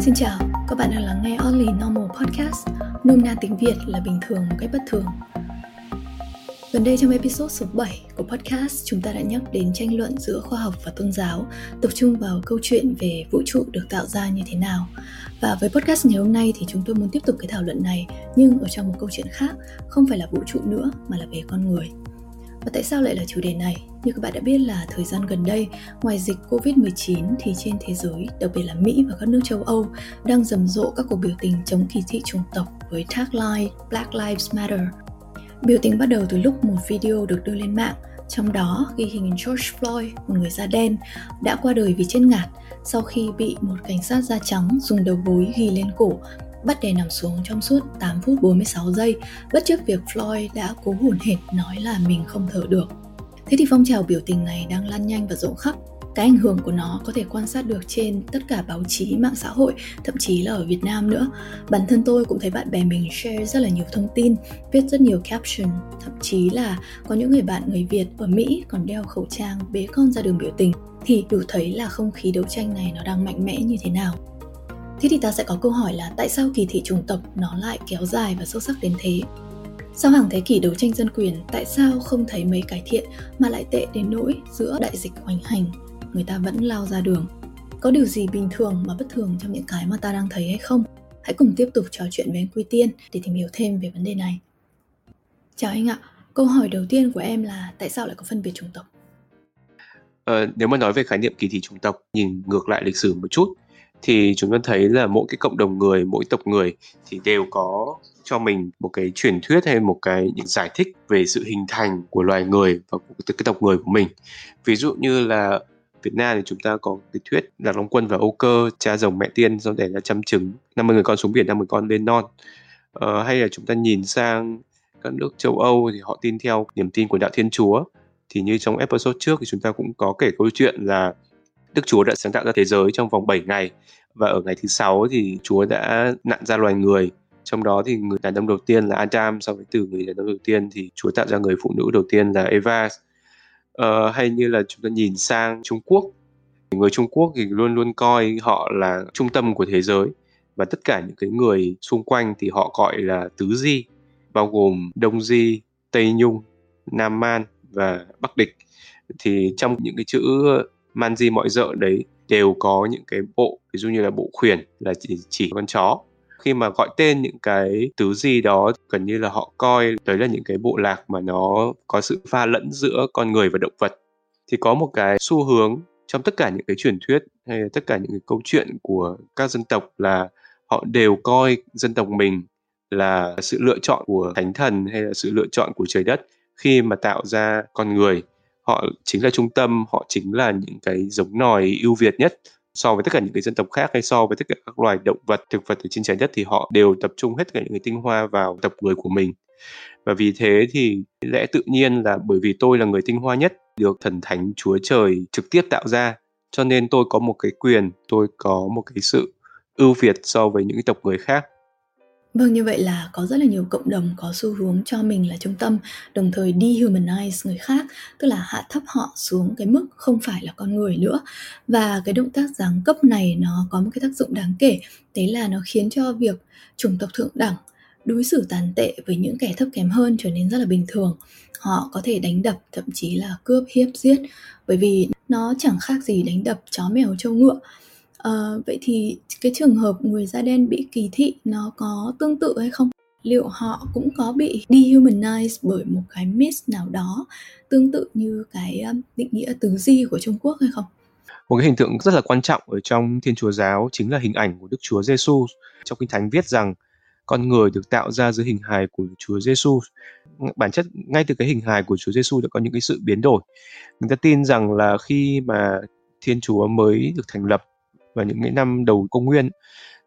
Xin chào, các bạn đang lắng nghe Only Normal Podcast, nôm na tiếng Việt là bình thường một cách bất thường. Gần đây trong episode số 7 của podcast, chúng ta đã nhắc đến tranh luận giữa khoa học và tôn giáo, tập trung vào câu chuyện về vũ trụ được tạo ra như thế nào. Và với podcast ngày hôm nay thì chúng tôi muốn tiếp tục cái thảo luận này, nhưng ở trong một câu chuyện khác, không phải là vũ trụ nữa mà là về con người. Và tại sao lại là chủ đề này? Như các bạn đã biết là thời gian gần đây, ngoài dịch Covid-19 thì trên thế giới, đặc biệt là Mỹ và các nước châu Âu, đang rầm rộ các cuộc biểu tình chống kỳ thị chủng tộc với tagline Black Lives Matter. Biểu tình bắt đầu từ lúc một video được đưa lên mạng, trong đó ghi hình George Floyd, một người da đen, đã qua đời vì chết ngạt sau khi bị một cảnh sát da trắng dùng đầu gối ghi lên cổ bắt đè nằm xuống trong suốt 8 phút 46 giây, bất chấp việc Floyd đã cố hùn hệt nói là mình không thở được. Thế thì phong trào biểu tình này đang lan nhanh và rộng khắp. Cái ảnh hưởng của nó có thể quan sát được trên tất cả báo chí, mạng xã hội, thậm chí là ở Việt Nam nữa. Bản thân tôi cũng thấy bạn bè mình share rất là nhiều thông tin, viết rất nhiều caption, thậm chí là có những người bạn người Việt ở Mỹ còn đeo khẩu trang bế con ra đường biểu tình thì đủ thấy là không khí đấu tranh này nó đang mạnh mẽ như thế nào. Thế thì ta sẽ có câu hỏi là tại sao kỳ thị chủng tộc nó lại kéo dài và sâu sắc đến thế? Sau hàng thế kỷ đấu tranh dân quyền, tại sao không thấy mấy cải thiện mà lại tệ đến nỗi giữa đại dịch hoành hành, người ta vẫn lao ra đường? Có điều gì bình thường mà bất thường trong những cái mà ta đang thấy hay không? Hãy cùng tiếp tục trò chuyện với anh Quy Tiên để tìm hiểu thêm về vấn đề này. Chào anh ạ, câu hỏi đầu tiên của em là tại sao lại có phân biệt chủng tộc? Ờ, nếu mà nói về khái niệm kỳ thị chủng tộc, nhìn ngược lại lịch sử một chút, thì chúng ta thấy là mỗi cái cộng đồng người mỗi tộc người thì đều có cho mình một cái truyền thuyết hay một cái những giải thích về sự hình thành của loài người và của cái tộc người của mình ví dụ như là Việt Nam thì chúng ta có cái thuyết là Long Quân và Âu Cơ, cha rồng mẹ tiên do đẻ ra trăm trứng, 50 người con xuống biển, 50 con lên non. Ờ, hay là chúng ta nhìn sang các nước châu Âu thì họ tin theo niềm tin của đạo Thiên Chúa. Thì như trong episode trước thì chúng ta cũng có kể câu chuyện là Đức Chúa đã sáng tạo ra thế giới trong vòng 7 ngày. Và ở ngày thứ sáu thì Chúa đã nặn ra loài người. Trong đó thì người đàn ông đầu tiên là Adam sau đó từ người đàn ông đầu tiên thì Chúa tạo ra người phụ nữ đầu tiên là Eva. Uh, hay như là chúng ta nhìn sang Trung Quốc người Trung Quốc thì luôn luôn coi họ là trung tâm của thế giới. Và tất cả những cái người xung quanh thì họ gọi là tứ di bao gồm Đông Di, Tây Nhung, Nam Man và Bắc Địch. Thì trong những cái chữ man di, mọi dợ đấy đều có những cái bộ, ví dụ như là bộ khuyển là chỉ chỉ con chó. Khi mà gọi tên những cái tứ gì đó, gần như là họ coi đấy là những cái bộ lạc mà nó có sự pha lẫn giữa con người và động vật. Thì có một cái xu hướng trong tất cả những cái truyền thuyết hay tất cả những cái câu chuyện của các dân tộc là họ đều coi dân tộc mình là sự lựa chọn của thánh thần hay là sự lựa chọn của trời đất khi mà tạo ra con người họ chính là trung tâm, họ chính là những cái giống nòi ưu việt nhất so với tất cả những cái dân tộc khác hay so với tất cả các loài động vật, thực vật ở trên trái đất thì họ đều tập trung hết cả những cái tinh hoa vào tập người của mình. Và vì thế thì lẽ tự nhiên là bởi vì tôi là người tinh hoa nhất được thần thánh chúa trời trực tiếp tạo ra, cho nên tôi có một cái quyền, tôi có một cái sự ưu việt so với những cái tộc người khác. Vâng, như vậy là có rất là nhiều cộng đồng có xu hướng cho mình là trung tâm, đồng thời dehumanize người khác, tức là hạ thấp họ xuống cái mức không phải là con người nữa. Và cái động tác giáng cấp này nó có một cái tác dụng đáng kể, đấy là nó khiến cho việc chủng tộc thượng đẳng đối xử tàn tệ với những kẻ thấp kém hơn trở nên rất là bình thường. Họ có thể đánh đập, thậm chí là cướp hiếp giết, bởi vì nó chẳng khác gì đánh đập chó mèo trâu ngựa à, vậy thì cái trường hợp người da đen bị kỳ thị nó có tương tự hay không? Liệu họ cũng có bị dehumanize bởi một cái myth nào đó tương tự như cái định nghĩa tứ di của Trung Quốc hay không? Một cái hình tượng rất là quan trọng ở trong Thiên Chúa giáo chính là hình ảnh của Đức Chúa Giêsu. Trong Kinh Thánh viết rằng con người được tạo ra dưới hình hài của Chúa Giêsu. Bản chất ngay từ cái hình hài của Chúa Giêsu đã có những cái sự biến đổi. Người ta tin rằng là khi mà Thiên Chúa mới được thành lập và những cái năm đầu công nguyên.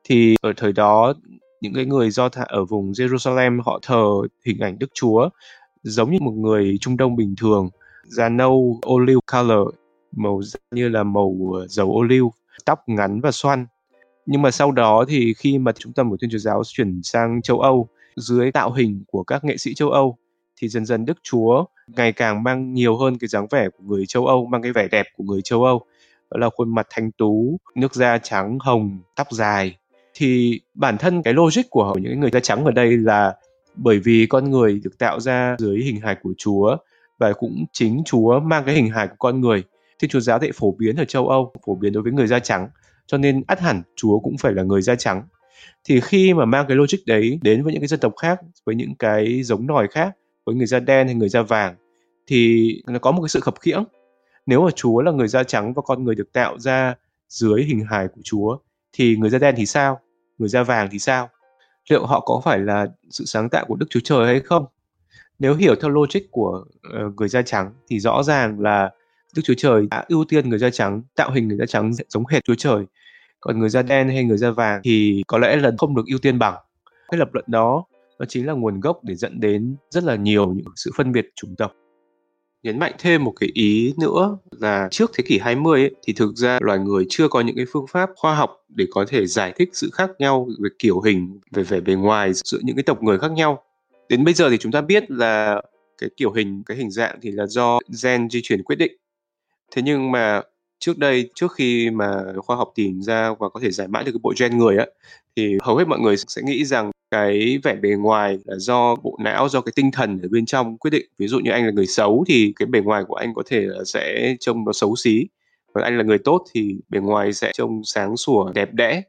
Thì ở thời đó những cái người do thả ở vùng Jerusalem họ thờ hình ảnh Đức Chúa giống như một người Trung Đông bình thường. Da nâu olive color màu như là màu ờ, dầu ô liu tóc ngắn và xoăn. Nhưng mà sau đó thì khi mà trung tâm của Thiên Chúa giáo chuyển sang châu Âu dưới tạo hình của các nghệ sĩ châu Âu thì dần dần Đức Chúa ngày càng mang nhiều hơn cái dáng vẻ của người châu Âu, mang cái vẻ đẹp của người châu Âu đó là khuôn mặt thanh tú, nước da trắng hồng, tóc dài thì bản thân cái logic của những người da trắng ở đây là bởi vì con người được tạo ra dưới hình hài của Chúa và cũng chính Chúa mang cái hình hài của con người. Thiên Chúa giáo thì phổ biến ở châu Âu, phổ biến đối với người da trắng, cho nên ắt hẳn Chúa cũng phải là người da trắng. Thì khi mà mang cái logic đấy đến với những cái dân tộc khác, với những cái giống nòi khác, với người da đen hay người da vàng, thì nó có một cái sự khập khiễng. Nếu mà Chúa là người da trắng và con người được tạo ra dưới hình hài của Chúa, thì người da đen thì sao? Người da vàng thì sao? liệu họ có phải là sự sáng tạo của Đức Chúa Trời hay không? Nếu hiểu theo logic của uh, người da trắng thì rõ ràng là Đức Chúa Trời đã ưu tiên người da trắng, tạo hình người da trắng giống hệt Chúa Trời. Còn người da đen hay người da vàng thì có lẽ là không được ưu tiên bằng. Cái lập luận đó nó chính là nguồn gốc để dẫn đến rất là nhiều những sự phân biệt chủng tộc nhấn mạnh thêm một cái ý nữa là trước thế kỷ 20 ấy, thì thực ra loài người chưa có những cái phương pháp khoa học để có thể giải thích sự khác nhau về kiểu hình, về vẻ bề ngoài giữa những cái tộc người khác nhau. Đến bây giờ thì chúng ta biết là cái kiểu hình, cái hình dạng thì là do gen di chuyển quyết định. Thế nhưng mà trước đây, trước khi mà khoa học tìm ra và có thể giải mã được cái bộ gen người á, thì hầu hết mọi người sẽ nghĩ rằng cái vẻ bề ngoài là do bộ não, do cái tinh thần ở bên trong quyết định. Ví dụ như anh là người xấu thì cái bề ngoài của anh có thể là sẽ trông nó xấu xí. Còn anh là người tốt thì bề ngoài sẽ trông sáng sủa, đẹp đẽ.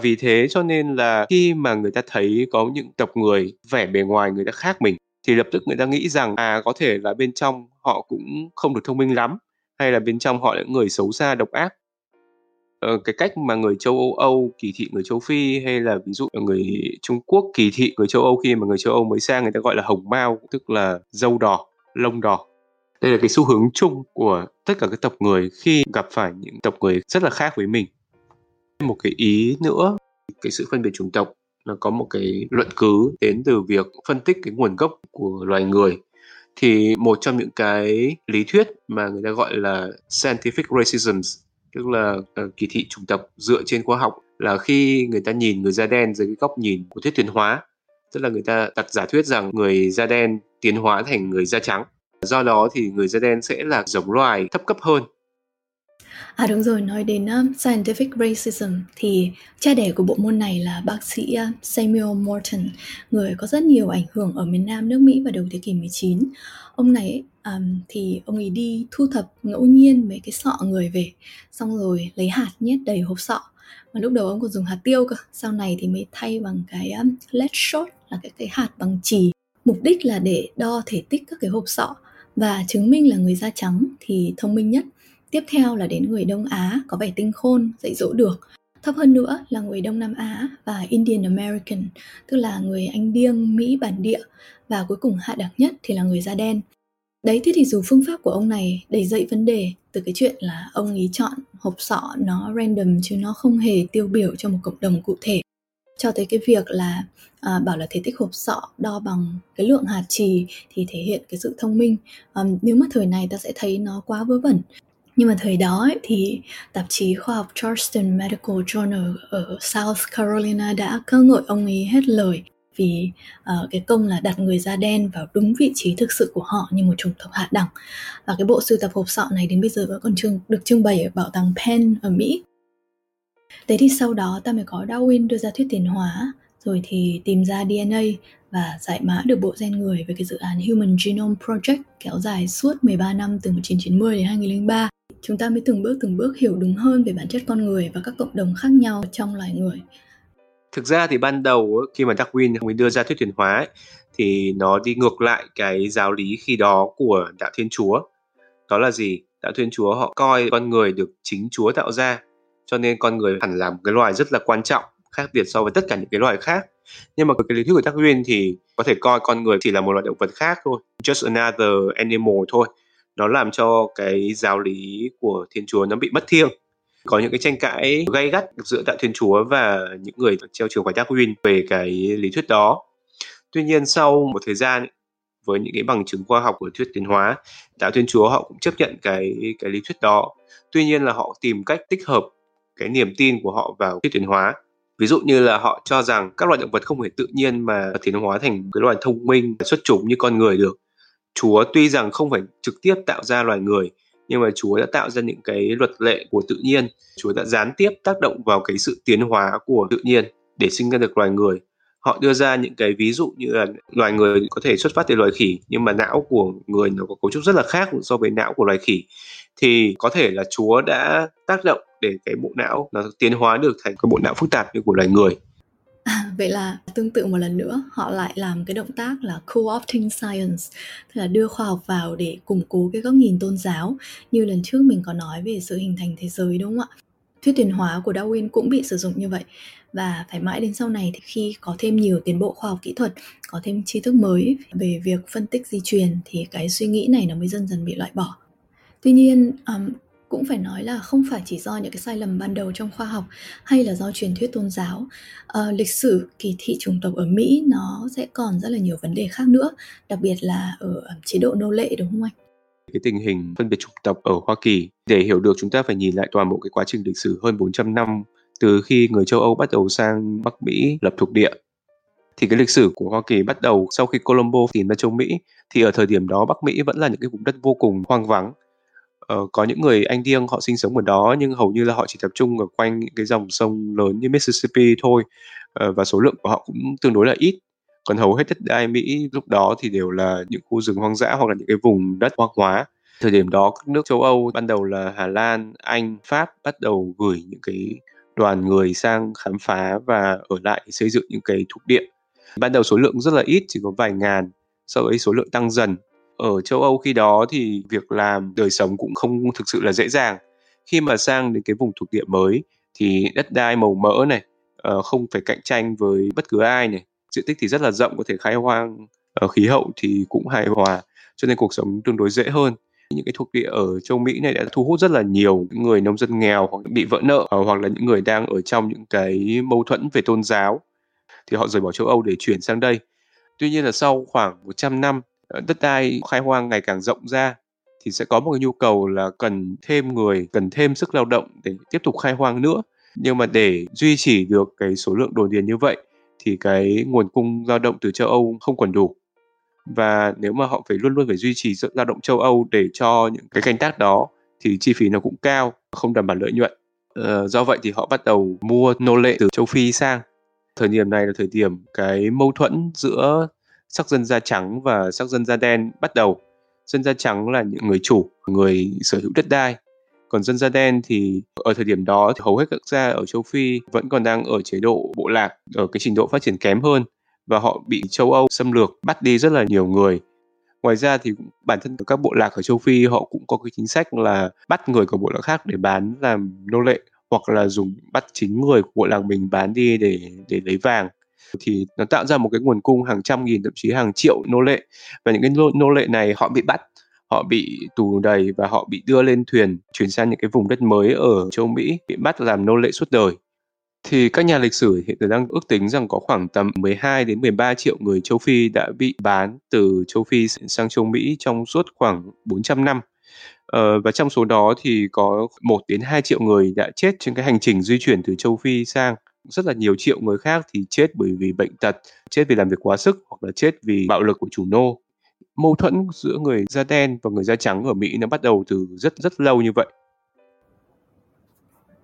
Vì thế cho nên là khi mà người ta thấy có những tộc người, vẻ bề ngoài người ta khác mình, thì lập tức người ta nghĩ rằng à có thể là bên trong họ cũng không được thông minh lắm, hay là bên trong họ là người xấu xa, độc ác. Ờ, cái cách mà người châu Âu Âu kỳ thị người châu Phi hay là ví dụ người Trung Quốc kỳ thị người châu Âu khi mà người châu Âu mới sang người ta gọi là hồng mao tức là dâu đỏ, lông đỏ. Đây là cái xu hướng chung của tất cả các tộc người khi gặp phải những tộc người rất là khác với mình. Một cái ý nữa, cái sự phân biệt chủng tộc nó có một cái luận cứ đến từ việc phân tích cái nguồn gốc của loài người thì một trong những cái lý thuyết mà người ta gọi là scientific racism tức là uh, kỳ thị chủng tộc dựa trên khoa học là khi người ta nhìn người da đen dưới cái góc nhìn của thuyết tiến hóa. Tức là người ta đặt giả thuyết rằng người da đen tiến hóa thành người da trắng. Do đó thì người da đen sẽ là giống loài thấp cấp hơn. À đúng rồi, nói đến uh, Scientific Racism thì cha đẻ của bộ môn này là bác sĩ uh, Samuel Morton, người có rất nhiều ảnh hưởng ở miền Nam nước Mỹ vào đầu thế kỷ 19. Ông này um, thì ông ấy đi thu thập ngẫu nhiên mấy cái sọ người về, xong rồi lấy hạt nhét đầy hộp sọ. Mà lúc đầu ông còn dùng hạt tiêu cơ, sau này thì mới thay bằng cái um, lead shot là cái cái hạt bằng chì. Mục đích là để đo thể tích các cái hộp sọ và chứng minh là người da trắng thì thông minh nhất Tiếp theo là đến người Đông Á có vẻ tinh khôn, dạy dỗ được. Thấp hơn nữa là người Đông Nam Á và Indian American, tức là người Anh Điêng, Mỹ bản địa. Và cuối cùng hạ đẳng nhất thì là người da đen. Đấy thế thì dù phương pháp của ông này đầy dậy vấn đề từ cái chuyện là ông ý chọn hộp sọ nó random chứ nó không hề tiêu biểu cho một cộng đồng cụ thể cho tới cái việc là à, bảo là thể tích hộp sọ đo bằng cái lượng hạt trì thì thể hiện cái sự thông minh. À, nếu mà thời này ta sẽ thấy nó quá vớ vẩn. Nhưng mà thời đó ấy, thì tạp chí khoa học Charleston Medical Journal ở South Carolina đã ca ngợi ông ấy hết lời vì uh, cái công là đặt người da đen vào đúng vị trí thực sự của họ như một chủng tộc hạ đẳng. Và cái bộ sưu tập hộp sọ này đến bây giờ vẫn còn trưng, được trưng bày ở bảo tàng Penn ở Mỹ. Thế thì sau đó ta mới có Darwin đưa ra thuyết tiến hóa rồi thì tìm ra DNA và giải mã được bộ gen người với cái dự án Human Genome Project kéo dài suốt 13 năm từ 1990 đến 2003 chúng ta mới từng bước từng bước hiểu đúng hơn về bản chất con người và các cộng đồng khác nhau trong loài người thực ra thì ban đầu khi mà Darwin mới đưa ra thuyết tiến hóa ấy, thì nó đi ngược lại cái giáo lý khi đó của đạo Thiên Chúa. Đó là gì? Đạo Thiên Chúa họ coi con người được chính Chúa tạo ra, cho nên con người hẳn là một cái loài rất là quan trọng, khác biệt so với tất cả những cái loài khác. Nhưng mà cái lý thuyết của Darwin thì có thể coi con người chỉ là một loài động vật khác thôi, just another animal thôi nó làm cho cái giáo lý của thiên chúa nó bị mất thiêng có những cái tranh cãi gay gắt giữa đạo thiên chúa và những người treo trường phái Darwin về cái lý thuyết đó. Tuy nhiên sau một thời gian với những cái bằng chứng khoa học của thuyết tiến hóa đạo thiên chúa họ cũng chấp nhận cái cái lý thuyết đó. Tuy nhiên là họ tìm cách tích hợp cái niềm tin của họ vào thuyết tiến hóa. Ví dụ như là họ cho rằng các loài động vật không thể tự nhiên mà tiến hóa thành cái loài thông minh, xuất chúng như con người được. Chúa tuy rằng không phải trực tiếp tạo ra loài người nhưng mà Chúa đã tạo ra những cái luật lệ của tự nhiên, Chúa đã gián tiếp tác động vào cái sự tiến hóa của tự nhiên để sinh ra được loài người. Họ đưa ra những cái ví dụ như là loài người có thể xuất phát từ loài khỉ nhưng mà não của người nó có cấu trúc rất là khác so với não của loài khỉ. Thì có thể là Chúa đã tác động để cái bộ não nó tiến hóa được thành cái bộ não phức tạp như của loài người vậy là tương tự một lần nữa họ lại làm cái động tác là co-opting science tức là đưa khoa học vào để củng cố cái góc nhìn tôn giáo như lần trước mình có nói về sự hình thành thế giới đúng không ạ? Thuyết tiến hóa của Darwin cũng bị sử dụng như vậy. Và phải mãi đến sau này thì khi có thêm nhiều tiến bộ khoa học kỹ thuật có thêm tri thức mới về việc phân tích di truyền thì cái suy nghĩ này nó mới dần dần bị loại bỏ. Tuy nhiên um, cũng phải nói là không phải chỉ do những cái sai lầm ban đầu trong khoa học hay là do truyền thuyết tôn giáo. À, lịch sử kỳ thị chủng tộc ở mỹ nó sẽ còn rất là nhiều vấn đề khác nữa đặc biệt là ở ờ, chế độ nô lệ đúng không anh? Cái tình hình phân biệt chủng tộc ở Hoa Kỳ để hiểu được chúng ta phải nhìn lại toàn bộ cái quá trình lịch sử hơn 400 năm từ khi người châu Âu bắt đầu sang Bắc Mỹ lập thuộc địa. Thì cái lịch sử của Hoa Kỳ bắt đầu sau khi Colombo tìm ra châu Mỹ thì ở thời điểm đó Bắc Mỹ vẫn là những cái vùng đất vô cùng hoang vắng ờ, có những người Anh điêng họ sinh sống ở đó nhưng hầu như là họ chỉ tập trung ở quanh những cái dòng sông lớn như Mississippi thôi ờ, và số lượng của họ cũng tương đối là ít còn hầu hết đất đai Mỹ lúc đó thì đều là những khu rừng hoang dã hoặc là những cái vùng đất hoang hóa thời điểm đó các nước châu Âu ban đầu là Hà Lan, Anh, Pháp bắt đầu gửi những cái đoàn người sang khám phá và ở lại xây dựng những cái thuộc địa. Ban đầu số lượng rất là ít, chỉ có vài ngàn, sau ấy số lượng tăng dần. Ở châu Âu khi đó thì việc làm đời sống cũng không thực sự là dễ dàng. Khi mà sang đến cái vùng thuộc địa mới thì đất đai màu mỡ này, ờ, không phải cạnh tranh với bất cứ ai này, diện tích thì rất là rộng có thể khai hoang, ờ, khí hậu thì cũng hài hòa, cho nên cuộc sống tương đối dễ hơn những cái thuộc địa ở châu Mỹ này đã thu hút rất là nhiều người nông dân nghèo hoặc bị vỡ nợ ờ, hoặc là những người đang ở trong những cái mâu thuẫn về tôn giáo thì họ rời bỏ châu Âu để chuyển sang đây. Tuy nhiên là sau khoảng 100 năm Ờ, đất đai khai hoang ngày càng rộng ra thì sẽ có một cái nhu cầu là cần thêm người, cần thêm sức lao động để tiếp tục khai hoang nữa. Nhưng mà để duy trì được cái số lượng đồn điền như vậy thì cái nguồn cung lao động từ châu Âu không còn đủ và nếu mà họ phải luôn luôn phải duy trì sự lao động châu Âu để cho những cái canh tác đó thì chi phí nó cũng cao, không đảm bảo lợi nhuận. Ờ, do vậy thì họ bắt đầu mua nô lệ từ châu Phi sang. Thời điểm này là thời điểm cái mâu thuẫn giữa sắc dân da trắng và sắc dân da đen bắt đầu. Dân da trắng là những người chủ, người sở hữu đất đai. Còn dân da đen thì ở thời điểm đó thì hầu hết các gia ở châu Phi vẫn còn đang ở chế độ bộ lạc ở cái trình độ phát triển kém hơn và họ bị châu Âu xâm lược bắt đi rất là nhiều người. Ngoài ra thì bản thân các bộ lạc ở châu Phi họ cũng có cái chính sách là bắt người của bộ lạc khác để bán làm nô lệ hoặc là dùng bắt chính người của bộ lạc mình bán đi để để lấy vàng thì nó tạo ra một cái nguồn cung hàng trăm nghìn thậm chí hàng triệu nô lệ và những cái nô, nô lệ này họ bị bắt họ bị tù đầy và họ bị đưa lên thuyền chuyển sang những cái vùng đất mới ở châu Mỹ bị bắt làm nô lệ suốt đời thì các nhà lịch sử hiện giờ đang ước tính rằng có khoảng tầm 12 đến 13 triệu người châu Phi đã bị bán từ châu Phi sang châu Mỹ trong suốt khoảng 400 năm. Ờ, và trong số đó thì có 1 đến 2 triệu người đã chết trên cái hành trình di chuyển từ châu Phi sang. Rất là nhiều triệu người khác thì chết bởi vì bệnh tật, chết vì làm việc quá sức hoặc là chết vì bạo lực của chủ nô. Mâu thuẫn giữa người da đen và người da trắng ở Mỹ nó bắt đầu từ rất rất lâu như vậy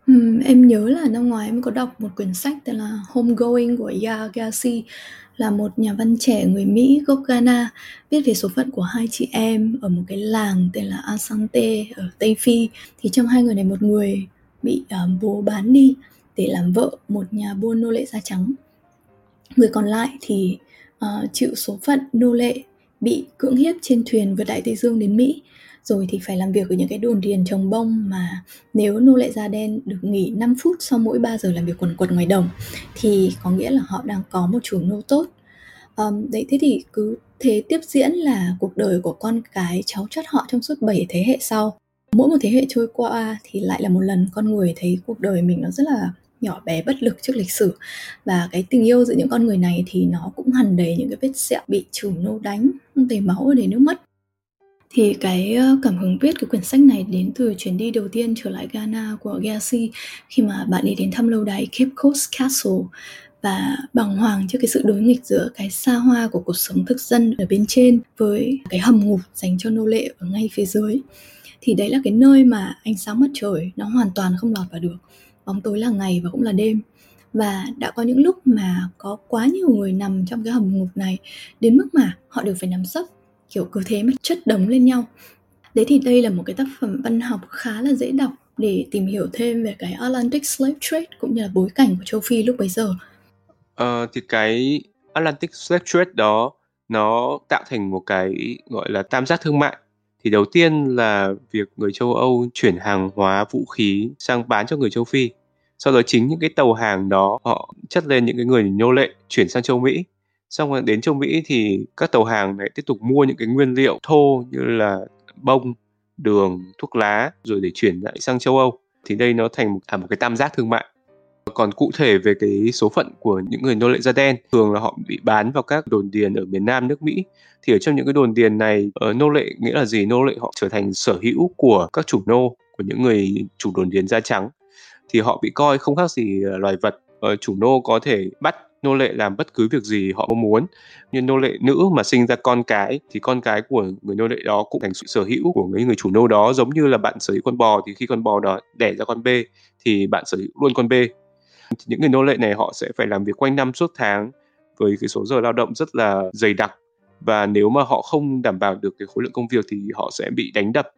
Ừ, em nhớ là năm ngoái em có đọc một quyển sách tên là Homegoing của Yaa Gyasi là một nhà văn trẻ người Mỹ gốc Ghana viết về số phận của hai chị em ở một cái làng tên là Asante ở Tây Phi thì trong hai người này một người bị uh, bố bán đi để làm vợ một nhà buôn nô lệ da trắng. Người còn lại thì uh, chịu số phận nô lệ bị cưỡng hiếp trên thuyền vượt đại Tây Dương đến Mỹ. Rồi thì phải làm việc ở những cái đồn điền trồng bông mà nếu nô lệ da đen được nghỉ 5 phút sau mỗi 3 giờ làm việc quần quật ngoài đồng thì có nghĩa là họ đang có một chủ nô tốt. Um, đấy thế thì cứ thế tiếp diễn là cuộc đời của con cái cháu chắt họ trong suốt 7 thế hệ sau. Mỗi một thế hệ trôi qua thì lại là một lần con người thấy cuộc đời mình nó rất là nhỏ bé bất lực trước lịch sử. Và cái tình yêu giữa những con người này thì nó cũng hằn đầy những cái vết sẹo bị chủ nô đánh đầy máu đầy nước mắt. Thì cái ờ, cảm hứng viết cái quyển sách này đến từ chuyến đi đầu tiên trở lại Ghana của Gyasi khi mà bạn ấy đến thăm lâu đài Cape Coast Castle. Và bàng hoàng trước cái sự đối nghịch giữa cái xa hoa của cuộc sống thực dân ở bên trên với cái hầm ngục dành cho nô lệ ở ngay phía dưới. Thì đấy là cái nơi mà ánh sáng mặt trời nó hoàn toàn không lọt vào được bóng tối là ngày và cũng là đêm và đã có những lúc mà có quá nhiều người nằm trong cái hầm ngục này đến mức mà họ đều phải nằm sấp kiểu cứ thế mà chất đống lên nhau đấy thì đây là một cái tác phẩm văn học khá là dễ đọc để tìm hiểu thêm về cái Atlantic Slave Trade cũng như là bối cảnh của châu Phi lúc bấy giờ. Ờ, thì cái Atlantic Slave Trade đó nó tạo thành một cái gọi là tam giác thương mại. Thì đầu tiên là việc người châu Âu chuyển hàng hóa vũ khí sang bán cho người châu Phi. Sau đó chính những cái tàu hàng đó họ chất lên những cái người nô lệ chuyển sang châu Mỹ. Xong rồi đến châu Mỹ thì các tàu hàng lại tiếp tục mua những cái nguyên liệu thô như là bông, đường, thuốc lá rồi để chuyển lại sang châu Âu. Thì đây nó thành một, thành một cái tam giác thương mại còn cụ thể về cái số phận của những người nô lệ da đen thường là họ bị bán vào các đồn điền ở miền Nam nước Mỹ thì ở trong những cái đồn điền này ở nô lệ nghĩa là gì? Nô lệ họ trở thành sở hữu của các chủ nô của những người chủ đồn điền da trắng. Thì họ bị coi không khác gì ờ, loài vật. Ờ, chủ nô có thể bắt nô lệ làm bất cứ việc gì họ muốn. Như nô lệ nữ mà sinh ra con cái thì con cái của người nô lệ đó cũng thành sự sở hữu của người người chủ nô đó. Giống như là bạn sở hữu con bò thì khi con bò đó đẻ ra con bê thì bạn sở hữu luôn con bê những người nô lệ này họ sẽ phải làm việc quanh năm suốt tháng với cái số giờ lao động rất là dày đặc và nếu mà họ không đảm bảo được cái khối lượng công việc thì họ sẽ bị đánh đập.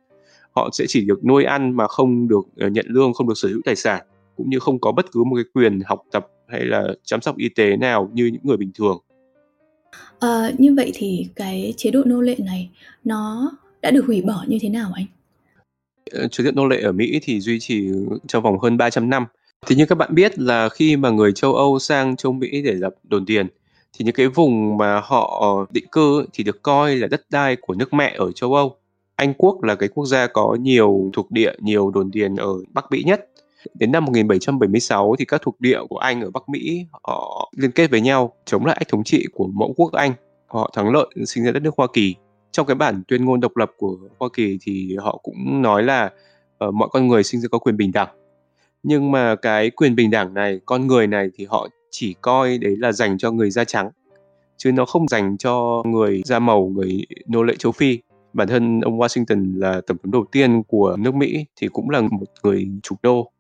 Họ sẽ chỉ được nuôi ăn mà không được ờ, nhận lương không được sở hữu tài sản cũng như không có bất cứ một cái quyền học tập hay là chăm sóc y tế nào như những người bình thường. À, như vậy thì cái chế độ nô lệ này nó đã được hủy bỏ như thế nào anh? Ờ, chế độ nô lệ ở Mỹ thì duy trì trong vòng hơn 300 năm. Thì như các bạn biết là khi mà người châu Âu sang châu Mỹ để lập đồn điền thì những cái vùng mà họ định cư thì được coi là đất đai của nước mẹ ở châu Âu. Anh quốc là cái quốc gia có nhiều thuộc địa, nhiều đồn điền ở Bắc Mỹ nhất. Đến năm 1776 thì các thuộc địa của Anh ở Bắc Mỹ họ liên kết với nhau chống lại ách thống trị của mẫu quốc Anh. Họ thắng lợi sinh ra đất nước Hoa Kỳ. Trong cái bản tuyên ngôn độc lập của Hoa Kỳ thì họ cũng nói là uh, mọi con người sinh ra có quyền bình đẳng nhưng mà cái quyền bình đẳng này con người này thì họ chỉ coi đấy là dành cho người da trắng, chứ nó không dành cho người da màu, người nô lệ châu phi. Bản thân ông Washington là tổng thống đầu tiên của nước Mỹ, thì cũng là một người chủ đô.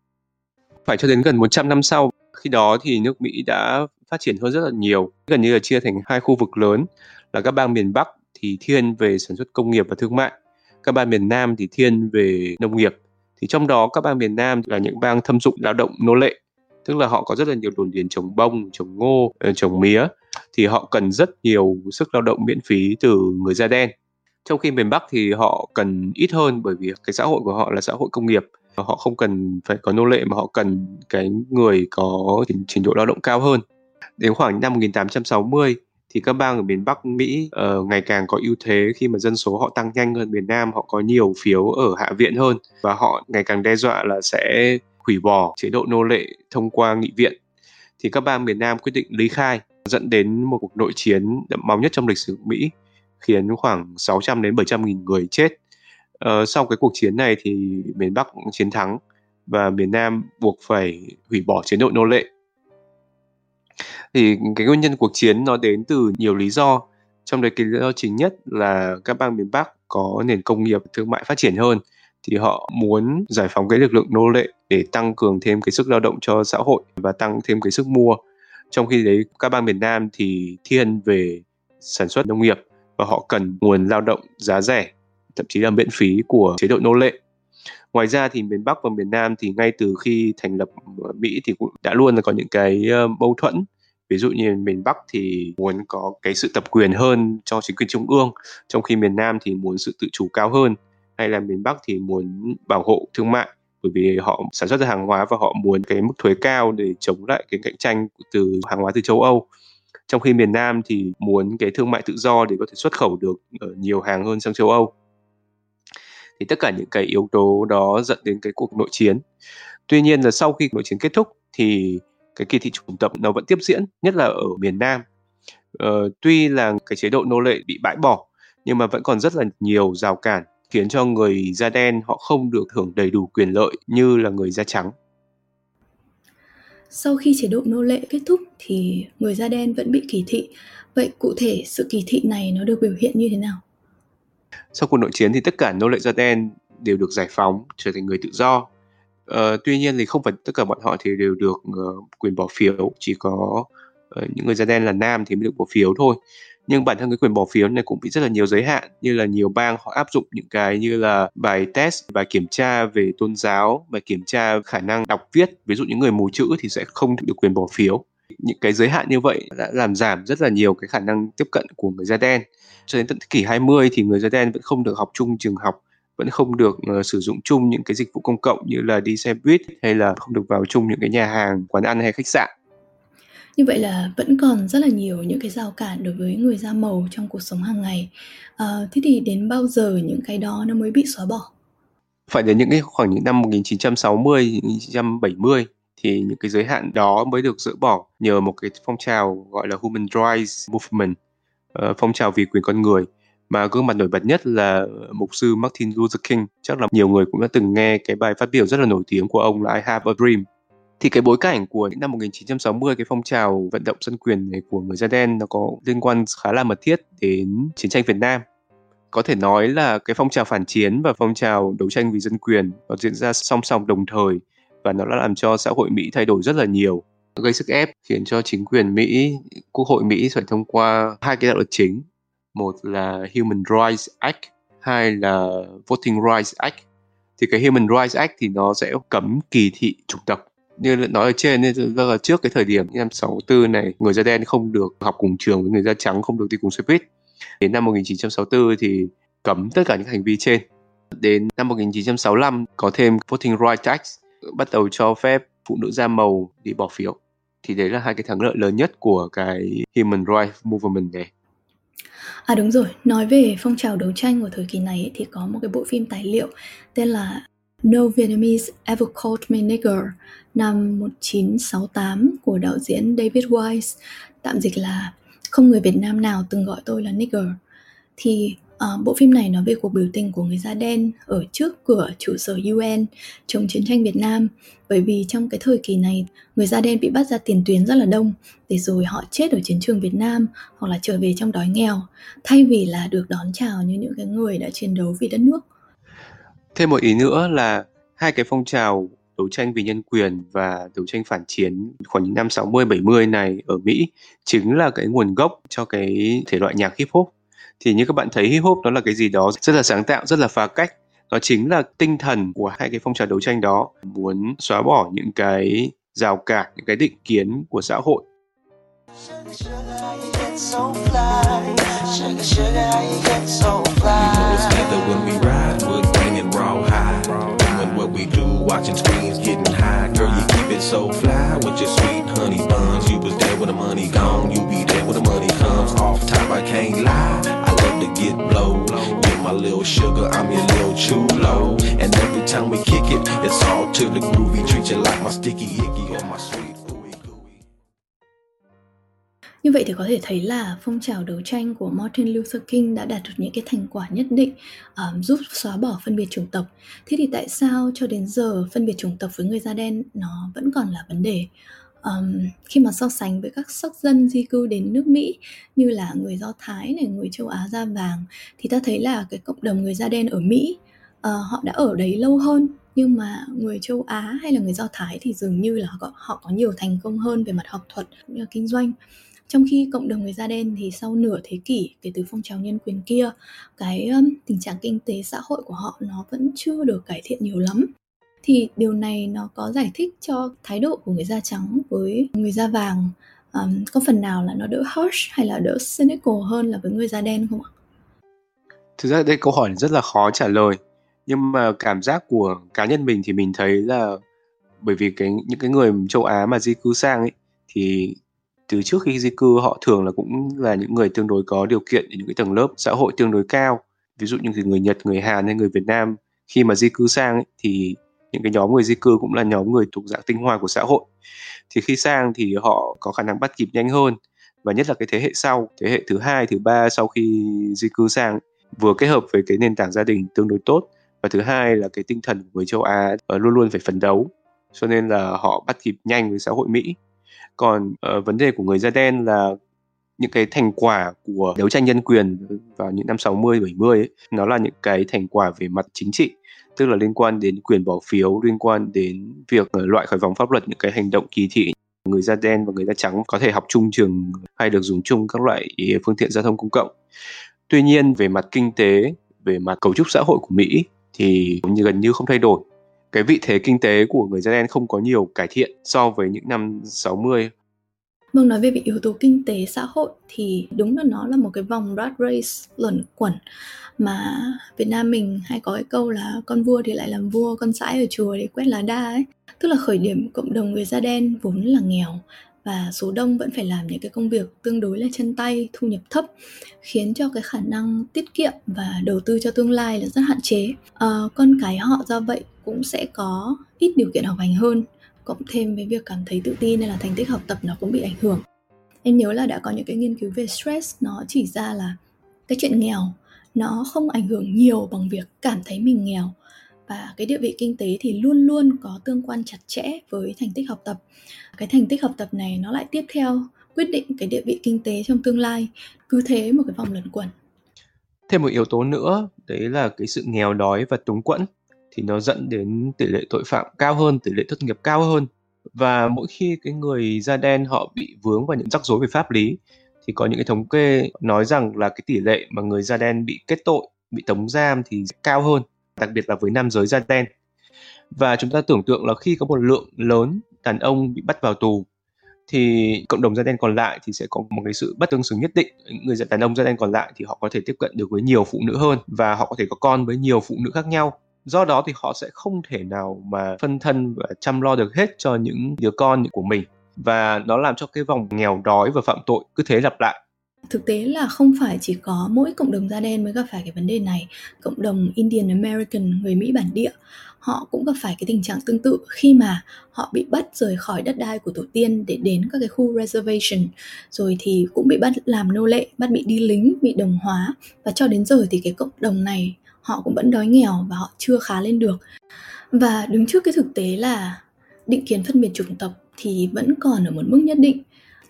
Phải cho đến gần 100 năm sau, khi đó thì nước Mỹ đã phát triển hơn rất là nhiều, gần như là chia thành hai khu vực lớn, là các bang miền Bắc thì thiên về sản xuất công nghiệp và thương mại, các bang miền Nam thì thiên về nông nghiệp. Thì trong đó các bang miền Nam là những bang thâm dụng lao động nô lệ tức là họ có rất là nhiều đồn điền trồng bông trồng ngô ờ, trồng mía. Thì họ cần rất nhiều sức lao động miễn phí từ người da đen. Trong khi miền Bắc thì họ cần ít hơn bởi vì cái xã hội của họ là xã hội công nghiệp. Họ không cần phải có nô lệ mà họ cần cái người có trình độ lao động cao hơn. Đến khoảng năm 1860 thì các bang ở miền Bắc Mỹ uh, ngày càng có ưu thế khi mà dân số họ tăng nhanh hơn miền Nam, họ có nhiều phiếu ở hạ viện hơn và họ ngày càng đe dọa là sẽ hủy bỏ chế độ nô lệ thông qua nghị viện. Thì các bang miền Nam quyết định lý khai dẫn đến một cuộc nội chiến đẫm máu nhất trong lịch sử Mỹ khiến khoảng 600 đến 700 nghìn người chết. Ờ, sau cái cuộc chiến này thì miền Bắc chiến thắng và miền Nam buộc phải hủy bỏ chế độ nô lệ thì cái nguyên nhân cuộc chiến nó đến từ nhiều lý do trong đấy cái lý do chính nhất là các bang miền Bắc có nền công nghiệp thương mại phát triển hơn thì họ muốn giải phóng cái lực lượng nô lệ để tăng cường thêm cái sức lao động cho xã hội và tăng thêm cái sức mua. Trong khi đấy, các bang miền Nam thì thiên về sản xuất nông nghiệp và họ cần nguồn lao động giá rẻ, thậm chí là miễn phí của chế độ nô lệ. Ngoài ra thì miền Bắc và miền Nam thì ngay từ khi thành lập Mỹ thì cũng đã luôn là có những cái ờ, mâu thuẫn. Ví dụ như miền Bắc thì muốn có cái sự tập quyền hơn cho chính quyền trung ương, trong khi miền Nam thì muốn sự tự chủ cao hơn hay là miền Bắc thì muốn bảo hộ thương mại? Bởi vì họ sản xuất ra hàng hóa và họ muốn cái mức thuế cao để chống lại cái cạnh tranh từ hàng hóa từ châu Âu. Trong khi miền Nam thì muốn cái thương mại tự do để có thể xuất khẩu được ở nhiều hàng hơn sang châu Âu. Thì tất cả những cái yếu tố đó dẫn đến cái cuộc nội chiến. Tuy nhiên là sau khi nội chiến kết thúc thì cái kỳ thị chủng tộc nó vẫn tiếp diễn nhất là ở miền Nam. Ờ, tuy là cái chế độ nô lệ bị bãi bỏ nhưng mà vẫn còn rất là nhiều rào cản khiến cho người da đen họ không được hưởng đầy đủ quyền lợi như là người da trắng. Sau khi chế độ nô lệ kết thúc thì người da đen vẫn bị kỳ thị. Vậy cụ thể sự kỳ thị này nó được biểu hiện như thế nào? Sau cuộc nội chiến thì tất cả nô lệ da đen đều được giải phóng trở thành người tự do Uh, tuy nhiên thì không phải tất cả bọn họ thì đều được uh, quyền bỏ phiếu, chỉ có uh, những người da đen là nam thì mới được bỏ phiếu thôi. Nhưng bản thân cái quyền bỏ phiếu này cũng bị rất là nhiều giới hạn, như là nhiều bang họ áp dụng những cái như là bài test, bài kiểm tra về tôn giáo, bài kiểm tra khả năng đọc viết. Ví dụ những người mù chữ thì sẽ không được quyền bỏ phiếu. Những cái giới hạn như vậy đã làm giảm rất là nhiều cái khả năng tiếp cận của người da đen. Cho đến tận thế kỷ 20 thì người da đen vẫn không được học chung trường học vẫn không được uh, sử dụng chung những cái dịch vụ công cộng như là đi xe buýt hay là không được vào chung những cái nhà hàng, quán ăn hay khách sạn. Như vậy là vẫn còn rất là nhiều những cái rào cản đối với người da màu trong cuộc sống hàng ngày. À, thế thì đến bao giờ những cái đó nó mới bị xóa bỏ? Phải đến những cái khoảng những năm 1960, 1970 thì những cái giới hạn đó mới được dỡ bỏ nhờ một cái phong trào gọi là Human Rights Movement, ờ, phong trào vì quyền con người mà gương mặt nổi bật nhất là mục sư Martin Luther King. Chắc là nhiều người cũng đã từng nghe cái bài phát biểu rất là nổi tiếng của ông là I Have a Dream. Thì cái bối cảnh của những năm 1960 cái phong trào vận động dân quyền này của người da đen nó có liên quan khá là mật thiết đến chiến tranh Việt Nam. Có thể nói là cái phong trào phản chiến và phong trào đấu tranh vì dân quyền nó diễn ra song song đồng thời và nó đã làm cho xã hội Mỹ thay đổi rất là nhiều. Gây sức ép khiến cho chính quyền Mỹ, quốc hội Mỹ phải thông qua hai cái đạo luật chính. Một là Human Rights Act hai là Voting Rights Act. Thì cái Human Rights Act thì nó sẽ cấm kỳ thị chủng tộc như nói ở trên nên là trước cái thời điểm năm 64 này người da đen không được học cùng trường với người da trắng không được đi cùng xe buýt. Đến năm 1964 thì cấm tất cả những hành vi trên. Đến năm 1965 có thêm Voting Rights Act bắt đầu cho phép phụ nữ da màu đi bỏ phiếu. Thì đấy là hai cái thắng lợi lớn nhất của cái Human Rights Movement này. À đúng rồi, nói về phong trào đấu tranh của thời kỳ này thì có một cái bộ phim tài liệu tên là No Vietnamese Ever Called Me Nigger năm 1968 của đạo diễn David Wise, tạm dịch là Không người Việt Nam nào từng gọi tôi là nigger. Thì uh, bộ phim này nói về cuộc biểu tình của người da đen ở trước cửa trụ sở UN chống chiến tranh Việt Nam bởi vì trong cái thời kỳ này người da đen bị bắt ra tiền tuyến rất là đông để rồi họ chết ở chiến trường Việt Nam hoặc là trở về trong đói nghèo thay vì là được đón chào như những cái người đã chiến đấu vì đất nước. Thêm một ý nữa là hai cái phong trào đấu tranh vì nhân quyền và đấu tranh phản chiến khoảng những năm 60 70 này ở Mỹ chính là cái nguồn gốc cho cái thể loại nhạc hip hop. Thì như các bạn thấy hip hop nó là cái gì đó rất là sáng tạo, rất là phá cách. Đó chính là tinh thần của hai cái phong trào đấu tranh đó muốn xóa bỏ những cái rào cản những cái định kiến của xã hội. Watching screens getting high. Girl, you keep it so fly with your sweet honey buns. You was there when the money gone. You be there when the money comes. Off top, I can't lie. I love to get blow. my little sugar, I'm your little chulo. And every time we kick it, it's all to the groovy. Treat you like my sticky icky or my sweet. Như vậy thì có thể thấy là phong trào đấu tranh của Martin Luther King đã đạt được những cái thành quả nhất định um, giúp xóa bỏ phân biệt chủng tộc. Thế thì tại sao cho đến giờ phân biệt chủng tộc với người da đen nó vẫn còn là vấn đề? um, khi mà so sánh với các sắc dân di cư đến nước Mỹ như là người Do Thái này, người châu Á da vàng thì ta thấy là cái cộng đồng người da đen ở Mỹ uh, họ đã ở đấy lâu hơn nhưng mà người châu Á hay là người Do Thái thì dường như là họ có, họ có nhiều thành công hơn về mặt học thuật cũng như là kinh doanh trong khi cộng đồng người da đen thì sau nửa thế kỷ kể từ phong trào nhân quyền kia cái um, tình trạng kinh tế xã hội của họ nó vẫn chưa được cải thiện nhiều lắm thì điều này nó có giải thích cho thái độ của người da trắng với người da vàng um, có phần nào là nó đỡ harsh hay là đỡ cynical hơn là với người da đen không ạ? Thực ra đây câu hỏi rất là khó trả lời nhưng mà cảm giác của cá nhân mình thì mình thấy là bởi vì cái những cái người châu Á mà di cư sang ấy thì từ trước khi di cư họ thường là cũng là những người tương đối có điều kiện những cái tầng lớp xã hội tương đối cao. Ví dụ như người Nhật, người Hàn hay người Việt Nam khi mà di cư sang ấy, thì những cái nhóm người di cư cũng là nhóm người thuộc dạng tinh hoa của xã hội. Thì khi sang thì họ có khả năng bắt kịp nhanh hơn và nhất là cái thế hệ sau thế hệ thứ hai thứ ba sau khi di cư sang vừa kết hợp với cái nền tảng gia đình tương đối tốt và thứ hai là cái tinh thần của người châu Á ờ, luôn luôn phải phấn đấu. Cho nên là họ bắt kịp nhanh với xã hội Mỹ còn uh, vấn đề của người da đen là những cái thành quả của đấu tranh nhân quyền vào những năm 60 70 ấy, nó là những cái thành quả về mặt chính trị tức là liên quan đến quyền bỏ phiếu liên quan đến việc ờ, loại khỏi vòng pháp luật những cái hành động kỳ thị. Người da đen và người da trắng có thể học chung trường hay được dùng chung các loại phương tiện giao thông công cộng. Tuy nhiên về mặt kinh tế về mặt cấu trúc xã hội của mỹ thì gần như không thay đổi cái vị thế kinh tế của người da đen không có nhiều cải thiện so với những năm 60 Vâng, nói về vị yếu tố kinh tế xã hội thì đúng là nó là một cái vòng rat race luẩn quẩn mà Việt Nam mình hay có cái câu là con vua thì lại làm vua, con sãi ở chùa để quét lá đa ấy. Tức là khởi điểm cộng đồng người da đen vốn là nghèo và số đông vẫn phải làm những cái công việc tương đối là chân tay, thu nhập thấp khiến cho cái khả năng tiết kiệm và đầu tư cho tương lai là rất hạn chế. À, con cái họ do vậy cũng sẽ có ít điều kiện học hành hơn, cộng thêm với việc cảm thấy tự ti nên là thành tích học tập nó cũng bị ảnh hưởng. Em nhớ là đã có những cái nghiên cứu về stress, nó chỉ ra là cái chuyện nghèo nó không ảnh hưởng nhiều bằng việc cảm thấy mình nghèo. Và cái địa vị kinh tế thì luôn luôn có tương quan chặt chẽ với thành tích học tập. Cái thành tích học tập này nó lại tiếp theo quyết định cái địa vị kinh tế trong tương lai, cứ thế một cái vòng luẩn quẩn. Thêm một yếu tố nữa, đấy là cái sự nghèo đói và túng quẫn thì nó dẫn đến tỷ lệ tội phạm cao hơn, tỷ lệ thất nghiệp cao hơn. Và mỗi khi cái người da đen họ bị vướng vào những rắc rối về pháp lý thì có những cái thống kê nói rằng là cái tỷ lệ mà người da đen bị kết tội, bị tống giam thì cao hơn, đặc biệt là với nam giới da đen. Và chúng ta tưởng tượng là khi có một lượng lớn đàn ông bị bắt vào tù thì cộng đồng da đen còn lại thì sẽ có một cái sự bất tương xứng nhất định người đàn ông da đen còn lại thì họ có thể tiếp cận được với nhiều phụ nữ hơn và họ có thể có con với nhiều phụ nữ khác nhau do đó thì họ sẽ không thể nào mà phân thân và chăm lo được hết cho những đứa con của mình. Và nó làm cho cái vòng nghèo đói và phạm tội cứ thế lặp lại. Thực tế là không phải chỉ có mỗi cộng đồng da đen mới gặp phải cái vấn đề này. Cộng đồng Indian American, người Mỹ bản địa, họ cũng gặp phải cái tình trạng tương tự khi mà họ bị bắt rời khỏi đất đai của tổ tiên để đến các cái khu reservation. Rồi thì cũng bị bắt làm nô lệ, bắt bị đi lính, bị đồng hóa. Và cho đến giờ thì cái cộng đồng này họ cũng vẫn đói nghèo và họ chưa khá lên được. Và đứng trước cái thực tế là định kiến phân biệt chủng tộc thì vẫn còn ở một mức nhất định.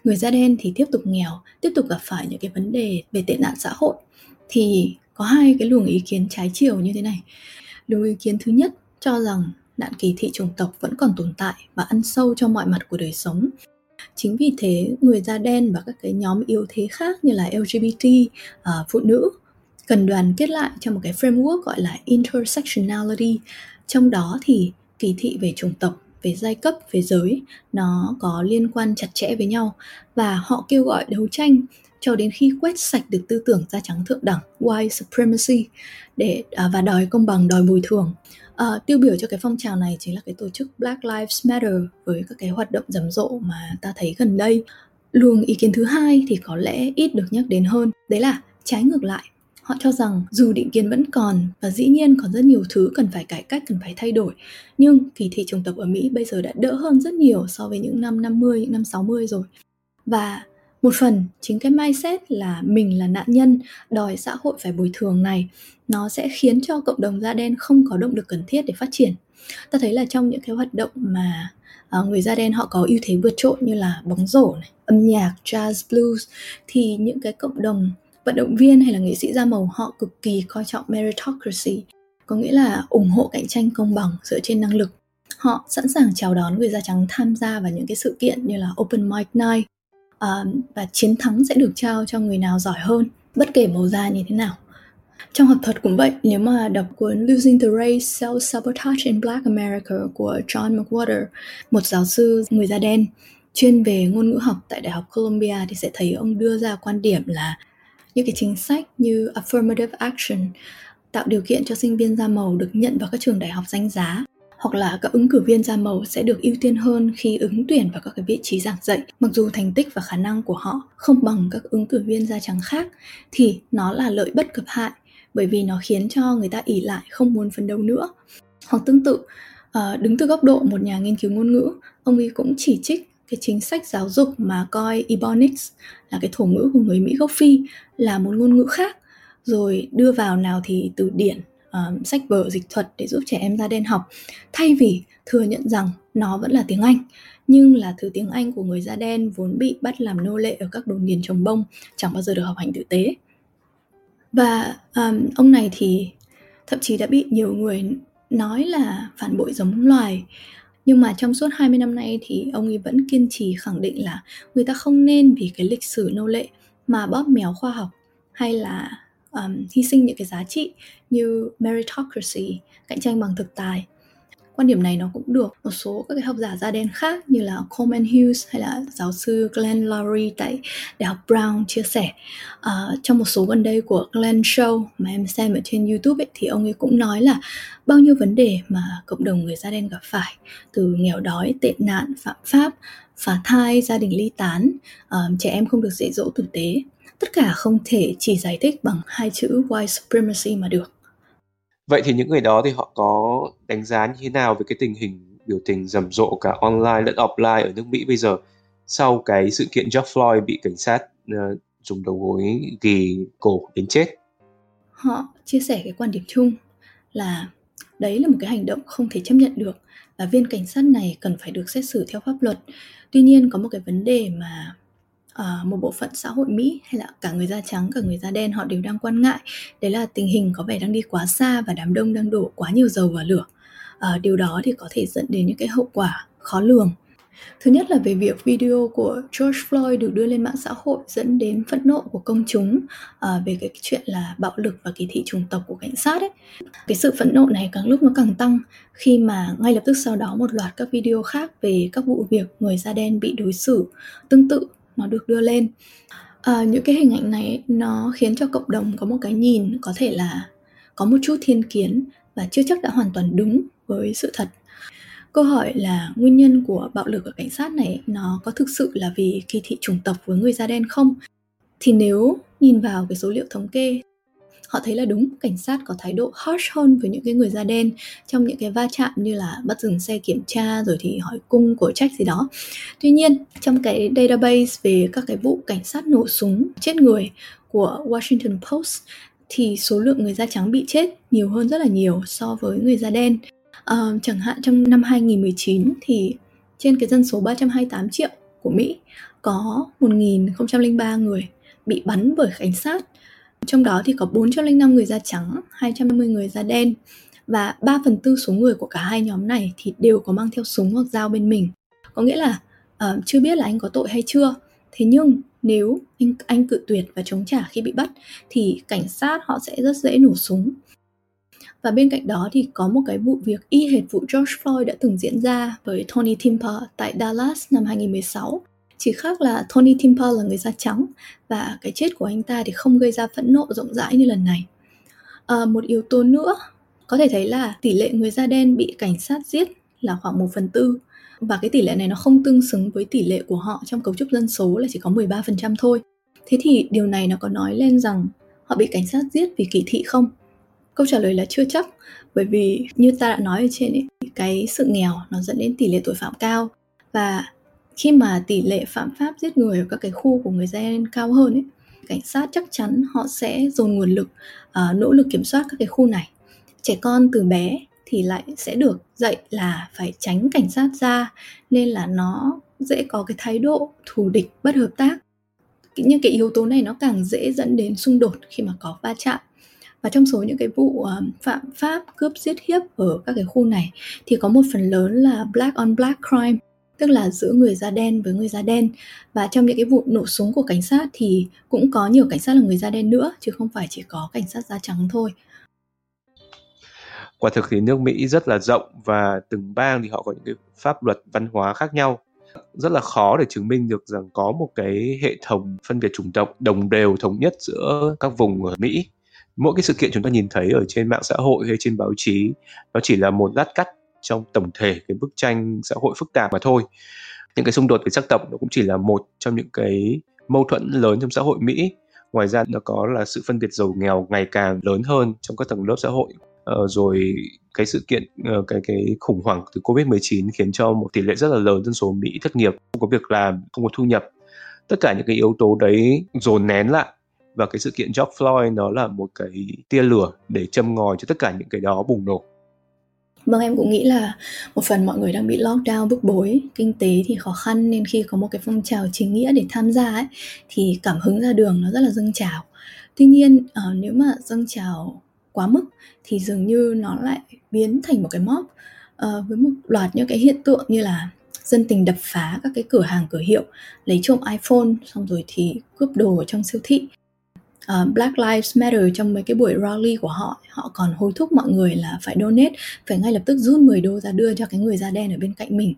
Người da đen thì tiếp tục nghèo tiếp tục gặp phải những cái vấn đề về tệ nạn xã hội. Thì có hai cái luồng ý kiến trái chiều như thế này. Luồng ý kiến thứ nhất cho rằng nạn kỳ thị chủng tộc vẫn còn tồn tại và ăn sâu trong mọi mặt của đời sống. Chính vì thế người da đen và các cái nhóm yếu thế khác như là lgbt uh, à, phụ nữ cần đoàn kết lại trong một cái framework gọi là intersectionality. Trong đó thì kỳ thị về chủng tộc về giai cấp về giới nó có liên quan chặt chẽ với nhau. Và họ kêu gọi đấu tranh cho đến khi quét sạch được tư tưởng da trắng thượng đẳng white supremacy để à, và đòi công bằng đòi bồi thường. À, tiêu biểu cho cái phong trào này chính là cái tổ chức Black Lives Matter với các cái hoạt động rầm rộ mà ta thấy gần đây. Luồng ý kiến thứ hai thì có lẽ ít được nhắc đến hơn đấy là trái ngược lại họ cho rằng dù định kiến vẫn còn và dĩ nhiên còn rất nhiều thứ cần phải cải cách, cần phải thay đổi, nhưng kỳ thị chủng tộc ở Mỹ bây giờ đã đỡ hơn rất nhiều so với những năm 50, những năm 60 rồi. Và một phần chính cái mindset là mình là nạn nhân đòi xã hội phải bồi thường này nó sẽ khiến cho cộng đồng da đen không có động lực cần thiết để phát triển ta thấy là trong những cái hoạt động mà à, người da đen họ có ưu thế vượt trội như là bóng rổ này âm nhạc jazz blues thì những cái cộng đồng vận động viên hay là nghệ sĩ da màu họ cực kỳ coi trọng meritocracy có nghĩa là ủng hộ cạnh tranh công bằng dựa trên năng lực. Họ sẵn sàng chào đón người da trắng tham gia vào những cái sự kiện như là open mic night uh, và chiến thắng sẽ được trao cho người nào giỏi hơn bất kể màu da như thế nào. Trong học thuật cũng vậy, nếu mà đọc cuốn Losing the Race, Self-Sabotage in Black America của John McWhorter, một giáo sư người da đen chuyên về ngôn ngữ học tại Đại học Columbia thì sẽ thấy ông đưa ra quan điểm là những cái chính sách như affirmative action, tạo điều kiện cho sinh viên da màu được nhận vào các trường đại học danh giá, hoặc là các ứng cử viên da màu sẽ được ưu tiên hơn khi ứng tuyển vào các cái vị trí giảng dạy. Mặc dù thành tích và khả năng của họ không bằng các ứng cử viên da trắng khác, thì nó là lợi bất cập hại, bởi vì nó khiến cho người ta ỉ lại, không muốn phấn đấu nữa. Hoặc tương tự ờ, đứng từ góc độ một nhà nghiên cứu ngôn ngữ, ông ấy cũng chỉ trích cái chính sách giáo dục mà coi Ebonics là cái thổ ngữ của người Mỹ gốc Phi là một ngôn ngữ khác. Rồi đưa vào nào thì từ điển um, sách vở dịch thuật để giúp trẻ em da đen học. Thay vì thừa nhận rằng nó vẫn là tiếng Anh nhưng là thứ tiếng Anh của người da đen vốn bị bắt làm nô lệ ở các đồn điền trồng bông chẳng bao giờ được học hành tử tế. Và um, ông này thì thậm chí đã bị nhiều người nói là phản bội giống loài nhưng mà trong suốt 20 năm nay thì ông ấy vẫn kiên trì khẳng định là người ta không nên vì cái lịch sử nô lệ mà bóp méo khoa học hay là um, hy sinh những cái giá trị như meritocracy cạnh tranh bằng thực tài quan điểm này nó cũng được một số các cái học giả da đen khác như là Coleman Hughes hay là giáo sư Glenn Lowry tại Đại học Brown chia sẻ. Uh, trong một số gần đây của Glenn Show mà em xem ở trên YouTube ấy, thì ông ấy cũng nói là bao nhiêu vấn đề mà cộng đồng người da đen gặp phải từ nghèo đói, tệ nạn, phạm pháp, phá thai, gia đình ly tán, uh, trẻ em không được dạy dỗ tử tế. Tất cả không thể chỉ giải thích bằng hai chữ white supremacy mà được. Vậy thì những người đó thì họ có đánh giá như thế nào về cái tình hình biểu tình rầm rộ cả online lẫn offline ở nước Mỹ bây giờ sau cái sự kiện George Floyd bị cảnh sát uh, dùng đầu gối ghi cổ đến chết? Họ chia sẻ cái quan điểm chung là đấy là một cái hành động không thể chấp nhận được và viên cảnh sát này cần phải được xét xử theo pháp luật. Tuy nhiên có một cái vấn đề mà uh, một bộ phận xã hội Mỹ hay là cả người da trắng cả người da đen họ đều đang quan ngại. Đấy là tình hình có vẻ đang đi quá xa và đám đông đang đổ quá nhiều dầu vào lửa. Uh, điều đó thì có thể dẫn đến những cái hậu quả khó lường. Thứ nhất là về việc video của George Floyd được đưa lên mạng xã hội dẫn đến phẫn nộ của công chúng à, về cái chuyện là bạo lực và kỳ thị chủng tộc của cảnh sát ấy. Cái sự phẫn nộ này càng lúc nó càng tăng khi mà ngay lập tức sau đó một loạt các video khác về các vụ việc người da đen bị đối xử tương tự nó được đưa lên. À, những cái hình ảnh này nó khiến cho cộng đồng có một cái nhìn có thể là có một chút thiên kiến và chưa chắc đã hoàn toàn đúng với sự thật. Câu hỏi là nguyên nhân của bạo lực ở cảnh sát này nó có thực sự là vì kỳ thị chủng tộc với người da đen không? Thì nếu nhìn vào cái số liệu thống kê họ thấy là đúng cảnh sát có thái độ harsh hơn với những cái người da đen trong những cái va chạm như là bắt dừng xe kiểm tra rồi thì hỏi cung của trách gì đó. Tuy nhiên trong cái database về các cái vụ cảnh sát nổ súng chết người của Washington Post thì số lượng người da trắng bị chết nhiều hơn rất là nhiều so với người da đen. Uh, chẳng hạn trong năm 2019 thì trên cái dân số 328 triệu của Mỹ có 1.003 người bị bắn bởi cảnh sát trong đó thì có 405 người da trắng, 250 người da đen và 3 phần tư số người của cả hai nhóm này thì đều có mang theo súng hoặc dao bên mình. Có nghĩa là uh, chưa biết là anh có tội hay chưa. Thế nhưng nếu anh anh cự tuyệt và chống trả khi bị bắt thì cảnh sát họ sẽ rất dễ nổ súng. Và bên cạnh đó thì có một cái vụ việc y hệt vụ George Floyd đã từng diễn ra với Tony Timpa tại Dallas năm 2016 chỉ khác là Tony Timper là người da trắng và cái chết của anh ta thì không gây ra phẫn nộ rộng rãi như lần này à, một yếu tố nữa có thể thấy là tỷ lệ người da đen bị cảnh sát giết là khoảng 1 phần tư và cái tỷ lệ này nó không tương xứng với tỷ lệ của họ trong cấu trúc dân số là chỉ có 13% thôi. Thế thì điều này nó có nói lên rằng họ bị cảnh sát giết vì kỳ thị không? Câu trả lời là chưa chắc, bởi vì như ta đã nói ở trên ấy, cái sự nghèo nó dẫn đến tỷ lệ tội phạm cao và khi mà tỷ lệ phạm pháp giết người ở các cái khu của người da đen cao hơn ấy cảnh sát chắc chắn họ sẽ dồn nguồn lực uh, nỗ lực kiểm soát các cái khu này. Trẻ con từ bé thì lại sẽ được dạy là phải tránh cảnh sát ra nên là nó dễ có cái thái độ thù địch bất hợp tác. Những cái yếu tố này nó càng dễ dẫn đến xung đột khi mà có va chạm. Và trong số những cái vụ ờ, phạm pháp cướp giết hiếp ở các cái khu này thì có một phần lớn là black on black crime tức là giữa người da đen với người da đen. Và trong những cái vụ nổ súng của cảnh sát thì cũng có nhiều cảnh sát là người da đen nữa, chứ không phải chỉ có cảnh sát da trắng thôi. Quả thực thì nước Mỹ rất là rộng và từng bang thì họ có những cái pháp luật văn hóa khác nhau. Rất là khó để chứng minh được rằng có một cái hệ thống phân biệt chủng tộc đồng đều, thống nhất giữa các vùng ở Mỹ. Mỗi cái sự kiện chúng ta nhìn thấy ở trên mạng xã hội hay trên báo chí, nó chỉ là một lát cắt trong tổng thể cái bức tranh xã hội phức tạp mà thôi. Những cái xung đột về sắc tộc nó cũng chỉ là một trong những cái mâu thuẫn lớn trong xã hội Mỹ. Ngoài ra nó có là sự phân biệt giàu nghèo ngày càng lớn hơn trong các tầng lớp xã hội. Ờ, rồi cái sự kiện ờ, cái cái khủng hoảng từ Covid-19 khiến cho một tỷ lệ rất là lớn dân số Mỹ thất nghiệp, không có việc làm, không có thu nhập. Tất cả những cái yếu tố đấy dồn nén lại. Và cái sự kiện George Floyd nó là một cái tia lửa để châm ngòi cho tất cả những cái đó bùng nổ. Vâng em cũng nghĩ là một phần mọi người đang bị lockdown bức bối, kinh tế thì khó khăn nên khi có một cái phong trào chính nghĩa để tham gia ấy thì cảm hứng ra đường nó rất là dâng trào. Tuy nhiên uh, nếu mà dâng trào quá mức thì dường như nó lại biến thành một cái mob uh, với một loạt những cái hiện tượng như là dân tình đập phá các cái cửa hàng cửa hiệu lấy trộm iPhone xong rồi thì cướp đồ ở trong siêu thị uh, Black Lives Matter trong mấy cái buổi rally của họ họ còn hối thúc mọi người là phải donate phải ngay lập tức rút 10 đô ra đưa cho cái người da đen ở bên cạnh mình.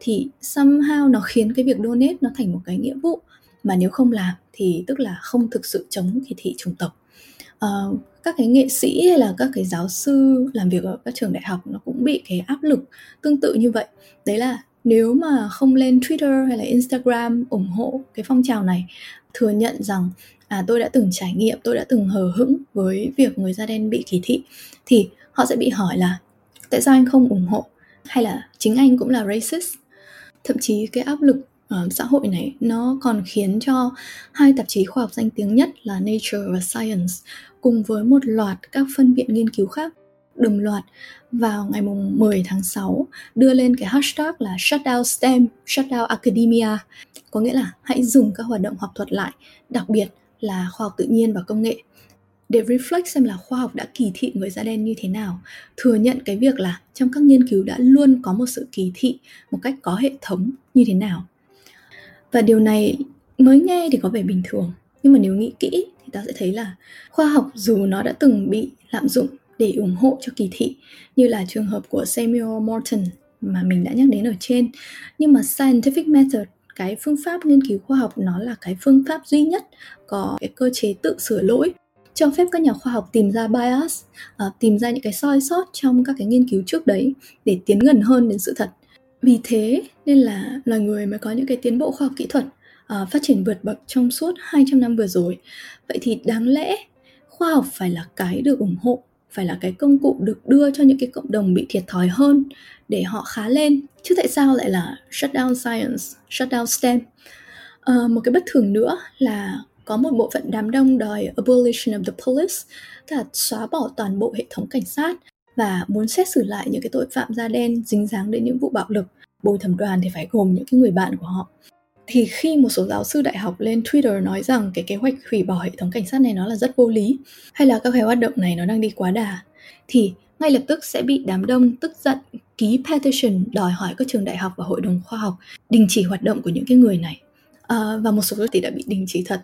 Thì somehow nó khiến cái việc donate nó thành một cái nghĩa vụ mà nếu không làm thì tức là không thực sự chống kỳ thị chủng tộc. Uh, các cái nghệ sĩ hay là các cái giáo sư làm việc ở các trường đại học nó cũng bị cái áp lực tương tự như vậy. Đấy là nếu mà không lên Twitter hay là Instagram ủng hộ cái phong trào này thừa nhận rằng à tôi đã từng trải nghiệm tôi đã từng hờ hững với việc người da đen bị kỳ thị. Thì họ sẽ bị hỏi là tại sao anh không ủng hộ? Hay là chính anh cũng là racist? Thậm chí cái áp lực uh, xã hội này nó còn khiến cho hai tạp chí khoa học danh tiếng nhất là Nature và Science cùng với một loạt các phân viện nghiên cứu khác đồng loạt vào ngày 10 tháng 6 đưa lên cái hashtag là shutdown STEM, shutdown academia có nghĩa là hãy dừng các hoạt động học thuật lại, đặc biệt là khoa học tự nhiên và công nghệ. Để reflect xem là khoa học đã kỳ thị người da đen như thế nào, thừa nhận cái việc là trong các nghiên cứu đã luôn có một sự kỳ thị một cách có hệ thống như thế nào. Và điều này mới nghe thì có vẻ bình thường, nhưng mà nếu nghĩ kỹ thì ta sẽ thấy là khoa học dù nó đã từng bị lạm dụng để ủng hộ cho kỳ thị, như là trường hợp của Samuel Morton mà mình đã nhắc đến ở trên, nhưng mà scientific method cái phương pháp nghiên cứu khoa học nó là cái phương pháp duy nhất có cái cơ chế tự sửa lỗi cho phép các nhà khoa học tìm ra bias uh, tìm ra những cái soi sót trong các cái nghiên cứu trước đấy để tiến gần hơn đến sự thật. Vì thế nên là loài người mới có những cái tiến bộ khoa học kỹ thuật uh, phát triển vượt bậc trong suốt 200 năm vừa rồi. Vậy thì đáng lẽ khoa học phải là cái được ủng hộ phải là cái công cụ được đưa cho những cái cộng đồng bị thiệt thòi hơn để họ khá lên. Chứ tại sao lại là shutdown science shutdown STEM? À, một cái bất thường nữa là có một bộ phận đám đông đòi abolition of the police tức là xóa bỏ toàn bộ hệ thống cảnh sát và muốn xét xử lại những cái tội phạm da đen dính dáng đến những vụ bạo lực. Bồi thẩm đoàn thì phải gồm những cái người bạn của họ. Thì khi một số giáo sư đại học lên Twitter nói rằng cái kế hoạch hủy bỏ hệ thống cảnh sát này nó là rất vô lý hay là các cái hoạt động này nó đang đi quá đà thì ngay lập tức sẽ bị đám đông tức giận ký petition đòi hỏi các trường đại học và hội đồng khoa học đình chỉ hoạt động của những cái người này. À, và một số thì đã bị đình chỉ thật.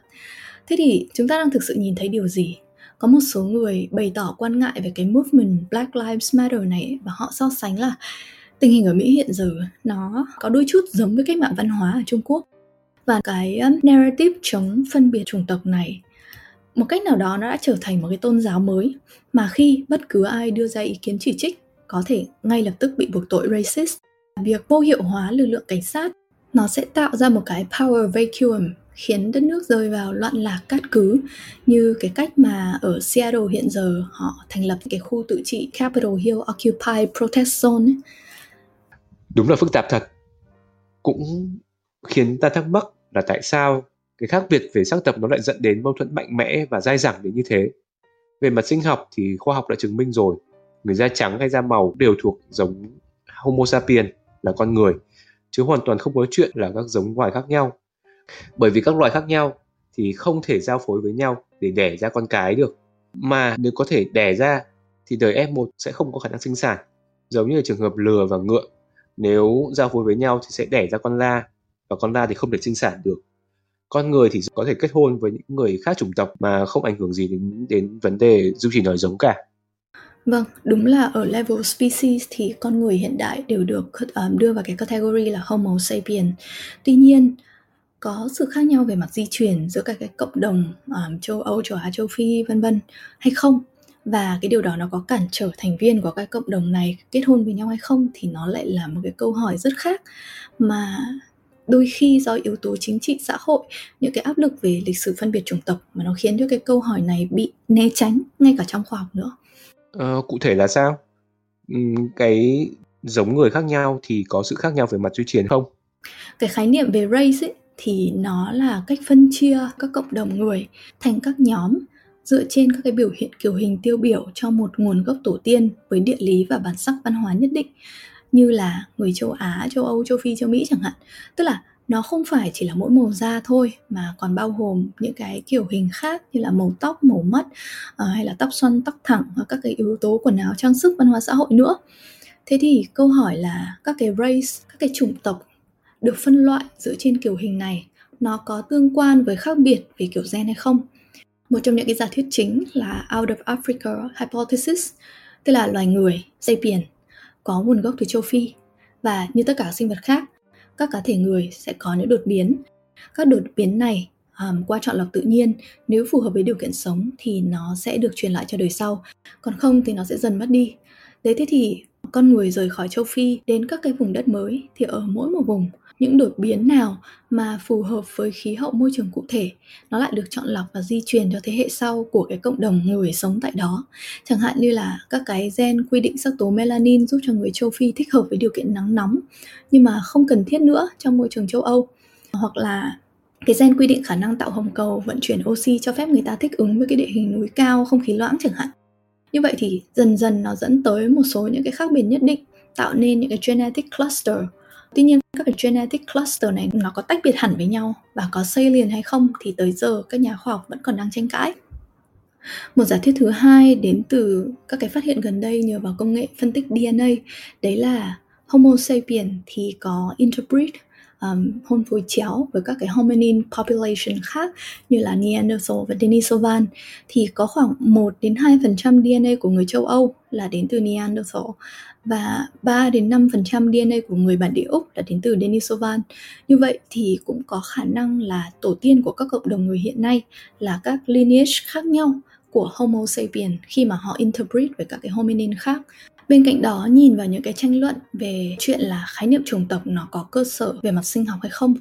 Thế thì chúng ta đang thực sự nhìn thấy điều gì? Có một số người bày tỏ quan ngại về cái movement Black Lives Matter này và họ so sánh là tình hình ở Mỹ hiện giờ nó có đôi chút giống với cách mạng văn hóa ở Trung Quốc. Và cái um, narrative chống phân biệt chủng tộc này một cách nào đó nó đã trở thành một cái tôn giáo mới mà khi bất cứ ai đưa ra ý kiến chỉ trích, có thể ngay lập tức bị buộc tội racist. Việc vô hiệu hóa lực lượng cảnh sát, nó sẽ tạo ra một cái power vacuum khiến đất nước rơi vào loạn lạc cát cứ, như cái cách mà ở Seattle hiện giờ họ thành lập cái khu tự trị Capitol Hill Occupy Protest Zone. Đúng là phức tạp thật. Cũng khiến ta thắc mắc là tại sao cái khác biệt về sắc tộc nó lại dẫn đến mâu thuẫn mạnh mẽ và dai dẳng đến như thế. Về mặt sinh học thì khoa học đã chứng minh rồi. Người da trắng hay da màu đều thuộc giống homo sapiens là con người, chứ hoàn toàn không có chuyện là các giống loài khác nhau. Bởi vì các loài khác nhau thì không thể giao phối với nhau để đẻ ra con cái được. Mà nếu có thể đẻ ra thì đời F1 sẽ không có khả năng sinh sản. Giống như là trường hợp lừa và ngựa, nếu giao phối với nhau thì sẽ đẻ ra con la, và con la thì không thể sinh sản được con người thì có thể kết hôn với những người khác chủng tộc mà không ảnh hưởng gì đến đến vấn đề duy trì nói giống cả Vâng, đúng là ở level species thì con người hiện đại đều được um, đưa vào cái category là Homo sapien. Tuy nhiên, có sự khác nhau về mặt di truyền giữa các cái cộng đồng um, châu Âu, châu Á, châu Phi vân vân hay không? Và cái điều đó nó có cản trở thành viên của các cộng đồng này kết hôn với nhau hay không thì nó lại là một cái câu hỏi rất khác mà đôi khi do yếu tố chính trị xã hội những cái áp lực về lịch sử phân biệt chủng tộc mà nó khiến cho cái câu hỏi này bị né tránh ngay cả trong khoa học nữa. Ờ, cụ thể là sao? Cái giống người khác nhau thì có sự khác nhau về mặt di truyền không? Cái khái niệm về race ấy, thì nó là cách phân chia các cộng đồng người thành các nhóm dựa trên các cái biểu hiện kiểu hình tiêu biểu cho một nguồn gốc tổ tiên với địa lý và bản sắc văn hóa nhất định như là người châu Á, châu Âu, châu Phi, châu Mỹ chẳng hạn. Tức là nó không phải chỉ là mỗi màu da thôi mà còn bao gồm những cái kiểu hình khác như là màu tóc, màu mắt ờ, hay là tóc xoăn, tóc thẳng hoặc các cái yếu tố quần áo, trang sức, văn hóa xã hội nữa. Thế thì câu hỏi là các cái race, các cái chủng tộc được phân loại dựa trên kiểu hình này nó có tương quan với khác biệt về kiểu gen hay không? Một trong những cái giả thuyết chính là Out of Africa Hypothesis, tức là loài người, sapien, có nguồn gốc từ châu Phi và như tất cả sinh vật khác, các cá thể người sẽ có những đột biến. Các đột biến này um, qua chọn lọc tự nhiên, nếu phù hợp với điều kiện sống thì nó sẽ được truyền lại cho đời sau, còn không thì nó sẽ dần mất đi. Đấy thế thì con người rời khỏi châu Phi đến các cái vùng đất mới thì ở mỗi một vùng những đột biến nào mà phù hợp với khí hậu môi trường cụ thể, nó lại được chọn lọc và di truyền cho thế hệ sau của cái cộng đồng người sống tại đó. Chẳng hạn như là các cái gen quy định sắc tố melanin giúp cho người châu phi thích hợp với điều kiện nắng nóng, nhưng mà không cần thiết nữa trong môi trường châu âu. Hoặc là cái gen quy định khả năng tạo hồng cầu, vận chuyển oxy cho phép người ta thích ứng với cái địa hình núi cao, không khí loãng chẳng hạn. Như vậy thì dần dần nó dẫn tới một số những cái khác biệt nhất định, tạo nên những cái genetic cluster. Tuy nhiên các cái genetic cluster này nó có tách biệt hẳn với nhau và có xây liền hay không thì tới giờ các nhà khoa học vẫn còn đang tranh cãi. Một giả thuyết thứ hai đến từ các cái phát hiện gần đây nhờ vào công nghệ phân tích DNA, đấy là Homo sapiens thì có interbreed um, hôn phối chéo với các cái hominin population khác như là Neanderthal và Denisovan thì có khoảng 1 đến 2% DNA của người châu Âu là đến từ Neanderthal và 3 đến 5% DNA của người bản địa Úc là đến từ Denisovan. Như vậy thì cũng có khả năng là tổ tiên của các cộng đồng người hiện nay là các lineage khác nhau của Homo sapien khi mà họ interbreed với các cái hominin khác. Bên cạnh đó nhìn vào những cái tranh luận về chuyện là khái niệm chủng tộc nó có cơ sở về mặt sinh học hay không.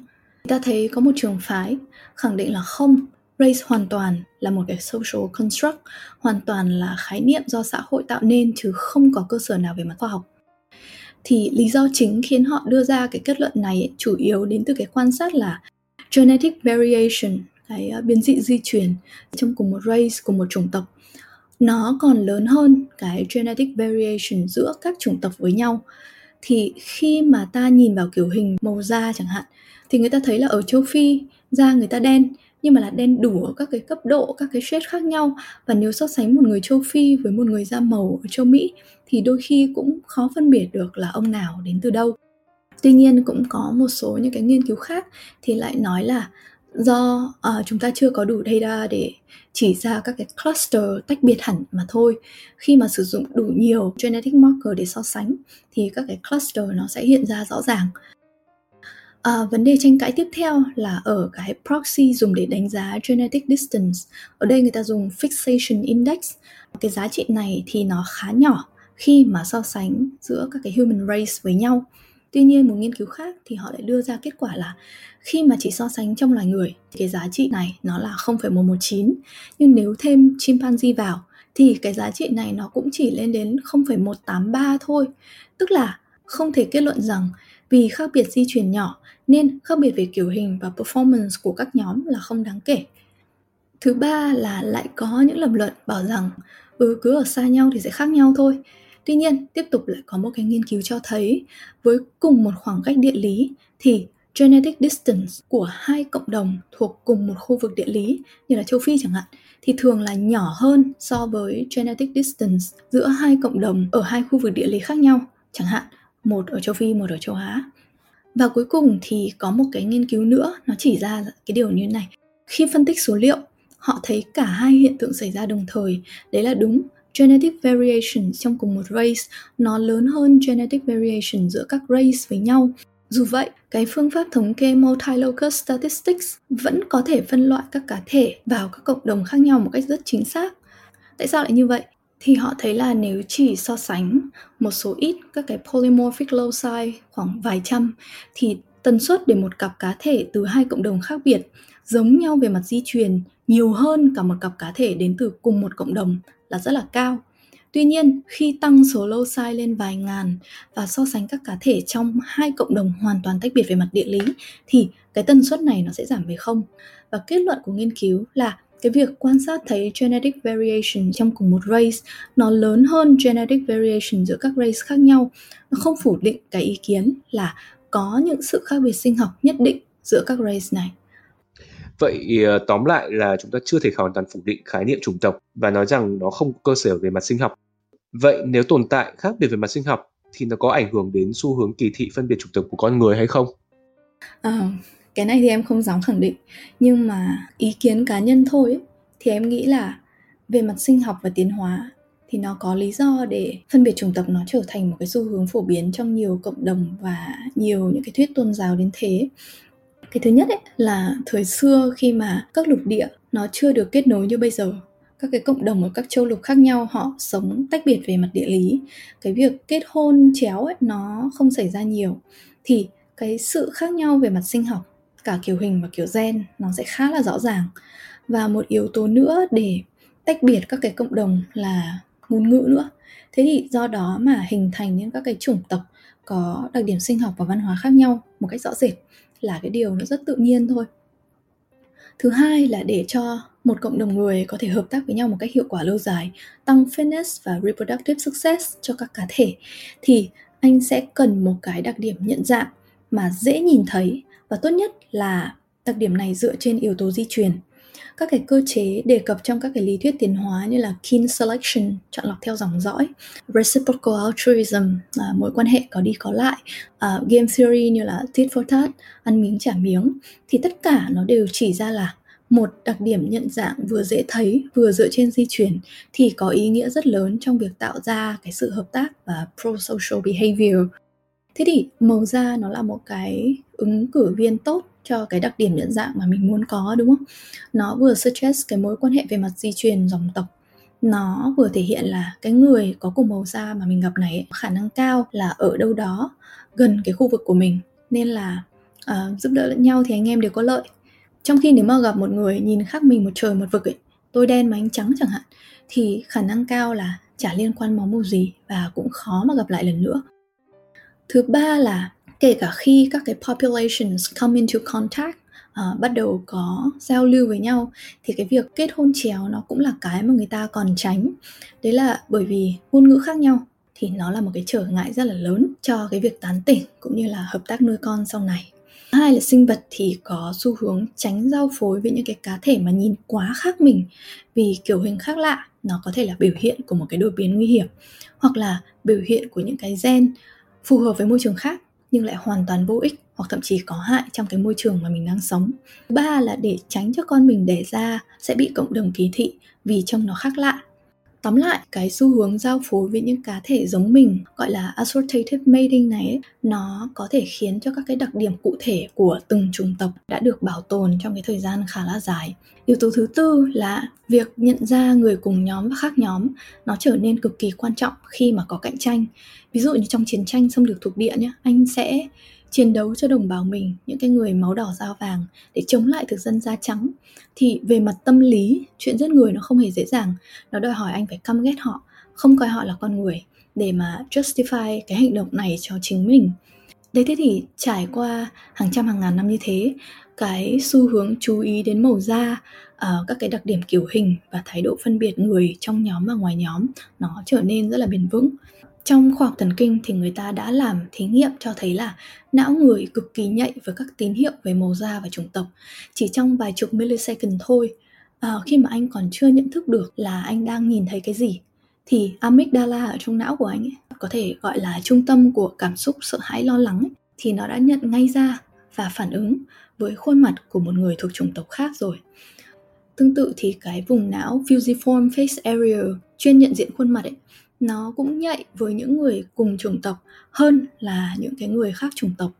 Ta thấy có một trường phái khẳng định là không, race hoàn toàn là một cái social construct, hoàn toàn là khái niệm do xã hội tạo nên chứ không có cơ sở nào về mặt khoa học. Thì lý do chính khiến họ đưa ra cái kết luận này chủ yếu đến từ cái quan sát là genetic variation, cái uh, biến dị di truyền trong cùng một race, cùng một chủng tộc nó còn lớn hơn cái genetic variation giữa các chủng tộc với nhau thì khi mà ta nhìn vào kiểu hình màu da chẳng hạn thì người ta thấy là ở châu Phi da người ta đen nhưng mà là đen đủ ở các cái cấp độ các cái shade khác nhau. Và nếu so sánh một người châu Phi với một người da màu ở châu Mỹ thì đôi khi cũng khó phân biệt được là ông nào đến từ đâu. Tuy nhiên cũng có một số những cái nghiên cứu khác thì lại nói là do uh, chúng ta chưa có đủ data để chỉ ra các cái cluster tách biệt hẳn mà thôi. Khi mà sử dụng đủ nhiều genetic marker để so sánh thì các cái cluster nó sẽ hiện ra rõ ràng. À, vấn đề tranh cãi tiếp theo là ở cái proxy dùng để đánh giá genetic distance. Ở đây người ta dùng fixation index. Cái giá trị này thì nó khá nhỏ khi mà so sánh giữa các cái human race với nhau. Tuy nhiên một nghiên cứu khác thì họ lại đưa ra kết quả là khi mà chỉ so sánh trong loài người thì cái giá trị này nó là 0,119 nhưng nếu thêm chimpanzee vào thì cái giá trị này nó cũng chỉ lên đến 0,183 thôi. Tức là không thể kết luận rằng vì khác biệt di truyền nhỏ nên khác biệt về kiểu hình và performance của các nhóm là không đáng kể. Thứ ba là lại có những lập luận bảo rằng ừ cứ ở xa nhau thì sẽ khác nhau thôi. Tuy nhiên, tiếp tục lại có một cái nghiên cứu cho thấy với cùng một khoảng cách địa lý thì genetic distance của hai cộng đồng thuộc cùng một khu vực địa lý như là châu Phi chẳng hạn thì thường là nhỏ hơn so với genetic distance giữa hai cộng đồng ở hai khu vực địa lý khác nhau, chẳng hạn một ở châu Phi, một ở châu Á. Và cuối cùng thì có một cái nghiên cứu nữa nó chỉ ra cái điều như này. Khi phân tích số liệu, họ thấy cả hai hiện tượng xảy ra đồng thời, đấy là đúng genetic variation trong cùng một race nó lớn hơn genetic variation giữa các race với nhau dù vậy, cái phương pháp thống kê multilocus statistics vẫn có thể phân loại các cá thể vào các cộng đồng khác nhau một cách rất chính xác. Tại sao lại như vậy? Thì họ thấy là nếu chỉ so sánh một số ít các cái polymorphic loci khoảng vài trăm thì tần suất để một cặp cá thể từ hai cộng đồng khác biệt giống nhau về mặt di truyền nhiều hơn cả một cặp cá thể đến từ cùng một cộng đồng là rất là cao. Tuy nhiên, khi tăng số loci lên vài ngàn và so sánh các cá thể trong hai cộng đồng hoàn toàn tách biệt về mặt địa lý thì cái tần suất này nó sẽ giảm về không. Và kết luận của nghiên cứu là cái việc quan sát thấy genetic variation trong cùng một race nó lớn hơn genetic variation giữa các race khác nhau nó không phủ định cái ý kiến là có những sự khác biệt sinh học nhất định giữa các race này Vậy ờ, tóm lại là chúng ta chưa thể hoàn toàn phủ định khái niệm chủng tộc và nói rằng nó không có cơ sở về mặt sinh học. Vậy nếu tồn tại khác biệt về mặt sinh học thì nó có ảnh hưởng đến xu hướng kỳ thị phân biệt chủng tộc của con người hay không? À, cái này thì em không dám khẳng định. Nhưng mà ý kiến cá nhân thôi ấy, thì em nghĩ là về mặt sinh học và tiến hóa thì nó có lý do để phân biệt chủng tộc nó trở thành một cái xu hướng phổ biến trong nhiều cộng đồng và nhiều những cái thuyết tôn giáo đến thế. Cái thứ nhất ấy là thời xưa khi mà các lục địa nó chưa được kết nối như bây giờ các cái cộng đồng ở các châu lục khác nhau họ sống tách biệt về mặt địa lý cái việc kết hôn chéo ấy nó không xảy ra nhiều. Thì cái sự khác nhau về mặt sinh học cả kiểu hình và kiểu gen nó sẽ khá là rõ ràng. Và một yếu tố nữa để tách biệt các cái cộng đồng là ngôn ngữ nữa. Thế thì do đó mà hình thành những các cái chủng tộc có đặc điểm sinh học và văn hóa khác nhau một cách rõ rệt là cái điều nó rất tự nhiên thôi. Thứ hai là để cho một cộng đồng người có thể hợp tác với nhau một cách hiệu quả lâu dài, tăng fitness và reproductive success cho các cá thể, thì anh sẽ cần một cái đặc điểm nhận dạng mà dễ nhìn thấy và tốt nhất là đặc điểm này dựa trên yếu tố di truyền các cái cơ chế đề cập trong các cái lý thuyết tiến hóa như là kin selection chọn lọc theo dòng dõi reciprocal altruism là mối quan hệ có đi có lại à, game theory như là tit for tat ăn miếng trả miếng thì tất cả nó đều chỉ ra là một đặc điểm nhận dạng vừa dễ thấy vừa dựa trên di truyền thì có ý nghĩa rất lớn trong việc tạo ra cái sự hợp tác và pro-social behavior. Thế thì màu da nó là một cái ứng cử viên tốt cho cái đặc điểm nhận dạng mà mình muốn có đúng không? Nó vừa suggest cái mối quan hệ về mặt di truyền dòng tộc. Nó vừa thể hiện là cái người có cùng màu da mà mình gặp này khả năng cao là ở đâu đó gần cái khu vực của mình. Nên là uh, giúp đỡ lẫn nhau thì anh em đều có lợi. Trong khi nếu mà gặp một người nhìn khác mình một trời một vực ấy tôi đen mà anh trắng chẳng hạn thì khả năng cao là chả liên quan máu mù gì và cũng khó mà gặp lại lần nữa thứ ba là kể cả khi các cái populations come into contact uh, bắt đầu có giao lưu với nhau thì cái việc kết hôn chéo nó cũng là cái mà người ta còn tránh. Đấy là bởi vì ngôn ngữ khác nhau thì nó là một cái trở ngại rất là lớn cho cái việc tán tỉnh cũng như là hợp tác nuôi con sau này. Hai là sinh vật thì có xu hướng tránh giao phối với những cái cá thể mà nhìn quá khác mình vì kiểu hình khác lạ nó có thể là biểu hiện của một cái đột biến nguy hiểm hoặc là biểu hiện của những cái gen phù hợp với môi trường khác nhưng lại hoàn toàn vô ích hoặc thậm chí có hại trong cái môi trường mà mình đang sống. Ba là để tránh cho con mình đẻ ra sẽ bị cộng đồng kỳ thị vì trông nó khác lạ Tóm lại, cái xu hướng giao phối với những cá thể giống mình gọi là assortative mating này ấy, nó có thể khiến cho các cái đặc điểm cụ thể của từng chủng tộc đã được bảo tồn trong cái thời gian khá là dài. Yếu tố thứ tư là việc nhận ra người cùng nhóm và khác nhóm nó trở nên cực kỳ quan trọng khi mà có cạnh tranh. Ví dụ như trong chiến tranh xâm lược thuộc địa nhé, anh sẽ chiến đấu cho đồng bào mình những cái người máu đỏ da vàng để chống lại thực dân da trắng. Thì về mặt tâm lý chuyện giết người nó không hề dễ dàng. Nó đòi hỏi anh phải căm ghét họ không coi họ là con người để mà justify cái hành động này cho chính mình. Đấy thế thì trải qua hàng trăm hàng ngàn năm như thế cái xu hướng chú ý đến màu da uh, các cái đặc điểm kiểu hình và thái độ phân biệt người trong nhóm và ngoài nhóm nó trở nên rất là bền vững trong khoa học thần kinh thì người ta đã làm thí nghiệm cho thấy là não người cực kỳ nhạy với các tín hiệu về màu da và chủng tộc. Chỉ trong vài chục millisecond thôi, à, khi mà anh còn chưa nhận thức được là anh đang nhìn thấy cái gì, thì amygdala ở trong não của anh ấy, có thể gọi là trung tâm của cảm xúc sợ hãi lo lắng ấy, thì nó đã nhận ngay ra và phản ứng với khuôn mặt của một người thuộc chủng tộc khác rồi. Tương tự thì cái vùng não fusiform face area chuyên nhận diện khuôn mặt ấy nó cũng nhạy với những người cùng chủng tộc hơn là những cái người khác chủng tộc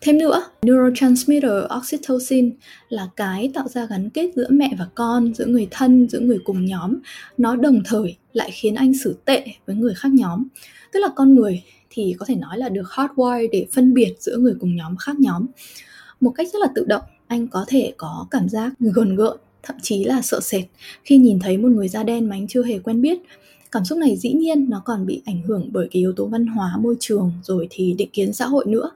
Thêm nữa, neurotransmitter oxytocin là cái tạo ra gắn kết giữa mẹ và con, giữa người thân, giữa người cùng nhóm. Nó đồng thời lại khiến anh xử tệ với người khác nhóm. Tức là con người thì có thể nói là được hardwire để phân biệt giữa người cùng nhóm khác nhóm. Một cách rất là tự động, anh có thể có cảm giác gờn gợn, thậm chí là sợ sệt khi nhìn thấy một người da đen mà anh chưa hề quen biết cảm xúc này dĩ nhiên nó còn bị ảnh hưởng bởi cái yếu tố văn hóa môi trường rồi thì định kiến xã hội nữa.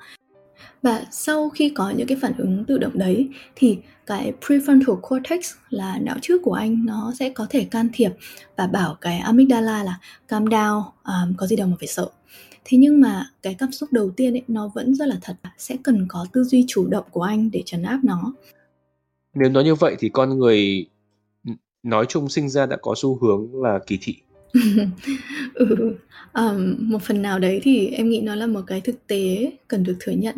Và sau khi có những cái phản ứng tự động đấy thì cái prefrontal cortex là não trước của anh nó sẽ có thể can thiệp và bảo cái amygdala là calm down um, có gì đâu mà phải sợ. Thế nhưng mà cái cảm xúc đầu tiên ấy nó vẫn rất là thật sẽ cần có tư duy chủ động của anh để trấn áp nó. Nếu nói như vậy thì con người nói chung sinh ra đã có xu hướng là kỳ thị. ừ, um, một phần nào đấy thì em nghĩ nó là một cái thực tế cần được thừa nhận.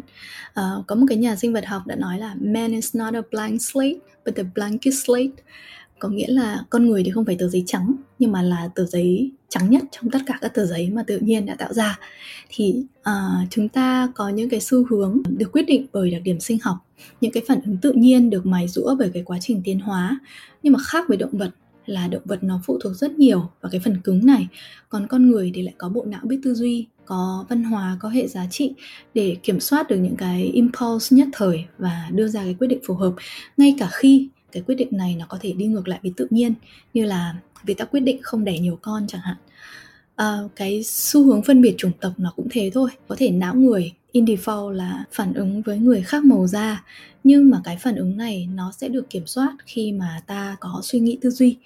Uh, có một cái nhà sinh vật học đã nói là man is not a blank slate but a blankest slate. Có nghĩa là con người thì không phải tờ giấy trắng nhưng mà là tờ giấy trắng nhất trong tất cả các tờ giấy mà tự nhiên đã tạo ra. Thì uh, chúng ta có những cái xu hướng được quyết định bởi đặc điểm sinh học những cái phản ứng tự nhiên được mài rũa bởi cái quá trình tiến hóa. Nhưng mà khác với động vật là động vật nó phụ thuộc rất nhiều vào cái phần cứng này. Còn con người thì lại có bộ não biết tư duy, có văn hóa, có hệ giá trị để kiểm soát được những cái impulse nhất thời và đưa ra cái quyết định phù hợp. Ngay cả khi cái quyết định này nó có thể đi ngược lại với tự nhiên, như là vì ta quyết định không đẻ nhiều con chẳng hạn uh, cái xu hướng phân biệt chủng tộc nó cũng thế thôi. Có thể não người in default là phản ứng với người khác màu da. Nhưng mà cái phản ứng này nó sẽ được kiểm soát khi mà ta có suy nghĩ tư duy.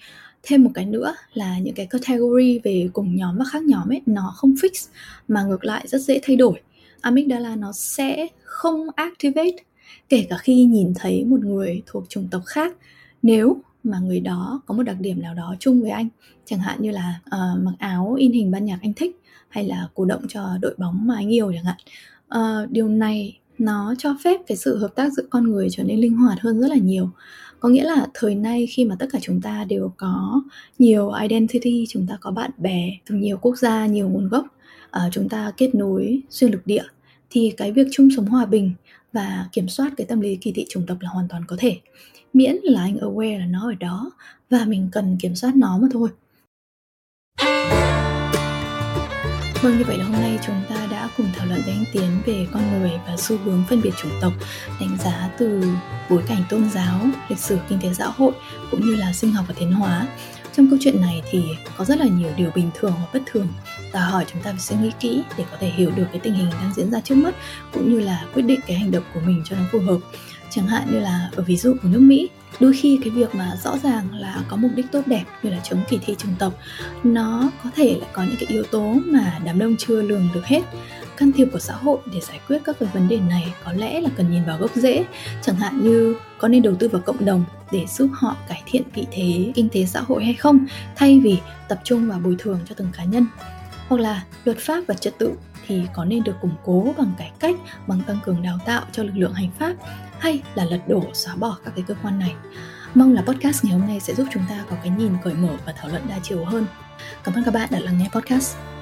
Thêm một cái nữa là những cái category về cùng nhóm và khác nhóm ấy nó không fix mà ngược lại rất dễ thay đổi. Amygdala nó sẽ không activate. Kể cả khi nhìn thấy một người thuộc chủng tộc khác nếu mà người đó có một đặc điểm nào đó chung với anh. Chẳng hạn như là uh, mặc áo in hình ban nhạc anh thích hay là cổ động cho đội bóng mà anh yêu chẳng hạn. Uh, điều này nó cho phép cái sự hợp tác giữa con người trở nên linh hoạt hơn rất là nhiều. Có nghĩa là thời nay khi mà tất cả chúng ta đều có nhiều identity chúng ta có bạn bè từ nhiều quốc gia nhiều nguồn gốc uh, chúng ta kết nối xuyên lục địa thì cái việc chung sống hòa bình và kiểm soát cái tâm lý kỳ thị chủng tộc là hoàn toàn có thể. Miễn là anh aware là nó ở đó và mình cần kiểm soát nó mà thôi. Vâng, như vậy là hôm nay chúng ta đã cùng thảo luận với anh Tiến về con người và xu hướng phân biệt chủng tộc, đánh giá từ bối cảnh tôn giáo, lịch sử kinh tế xã hội cũng như là sinh học và tiến hóa. Trong câu chuyện này thì có rất là nhiều điều bình thường và bất thường đòi hỏi chúng ta phải suy nghĩ kỹ để có thể hiểu được cái tình hình đang diễn ra trước mắt, cũng như là quyết định cái hành động của mình cho nó phù hợp. Chẳng hạn như là, ở ví dụ của nước Mỹ, đôi khi cái việc mà rõ ràng là có mục đích tốt đẹp như là chống kỳ thị chủng tộc nó có thể là có những cái yếu tố mà đám đông chưa lường được hết. Can thiệp của xã hội để giải quyết các cái vấn đề này có lẽ là cần nhìn vào gốc rễ. Chẳng hạn như có nên đầu tư vào cộng đồng để giúp họ cải thiện vị thế kinh tế xã hội hay không, thay vì tập trung vào bồi thường cho từng cá nhân hoặc là luật pháp và trật tự thì có nên được củng cố bằng cải cách, bằng tăng cường đào tạo cho lực lượng hành pháp hay là lật đổ, xóa bỏ các cái cơ quan này? Mong là podcast ngày hôm nay sẽ giúp chúng ta có cái nhìn cởi mở và thảo luận đa chiều hơn. Cảm ơn các bạn đã lắng nghe podcast.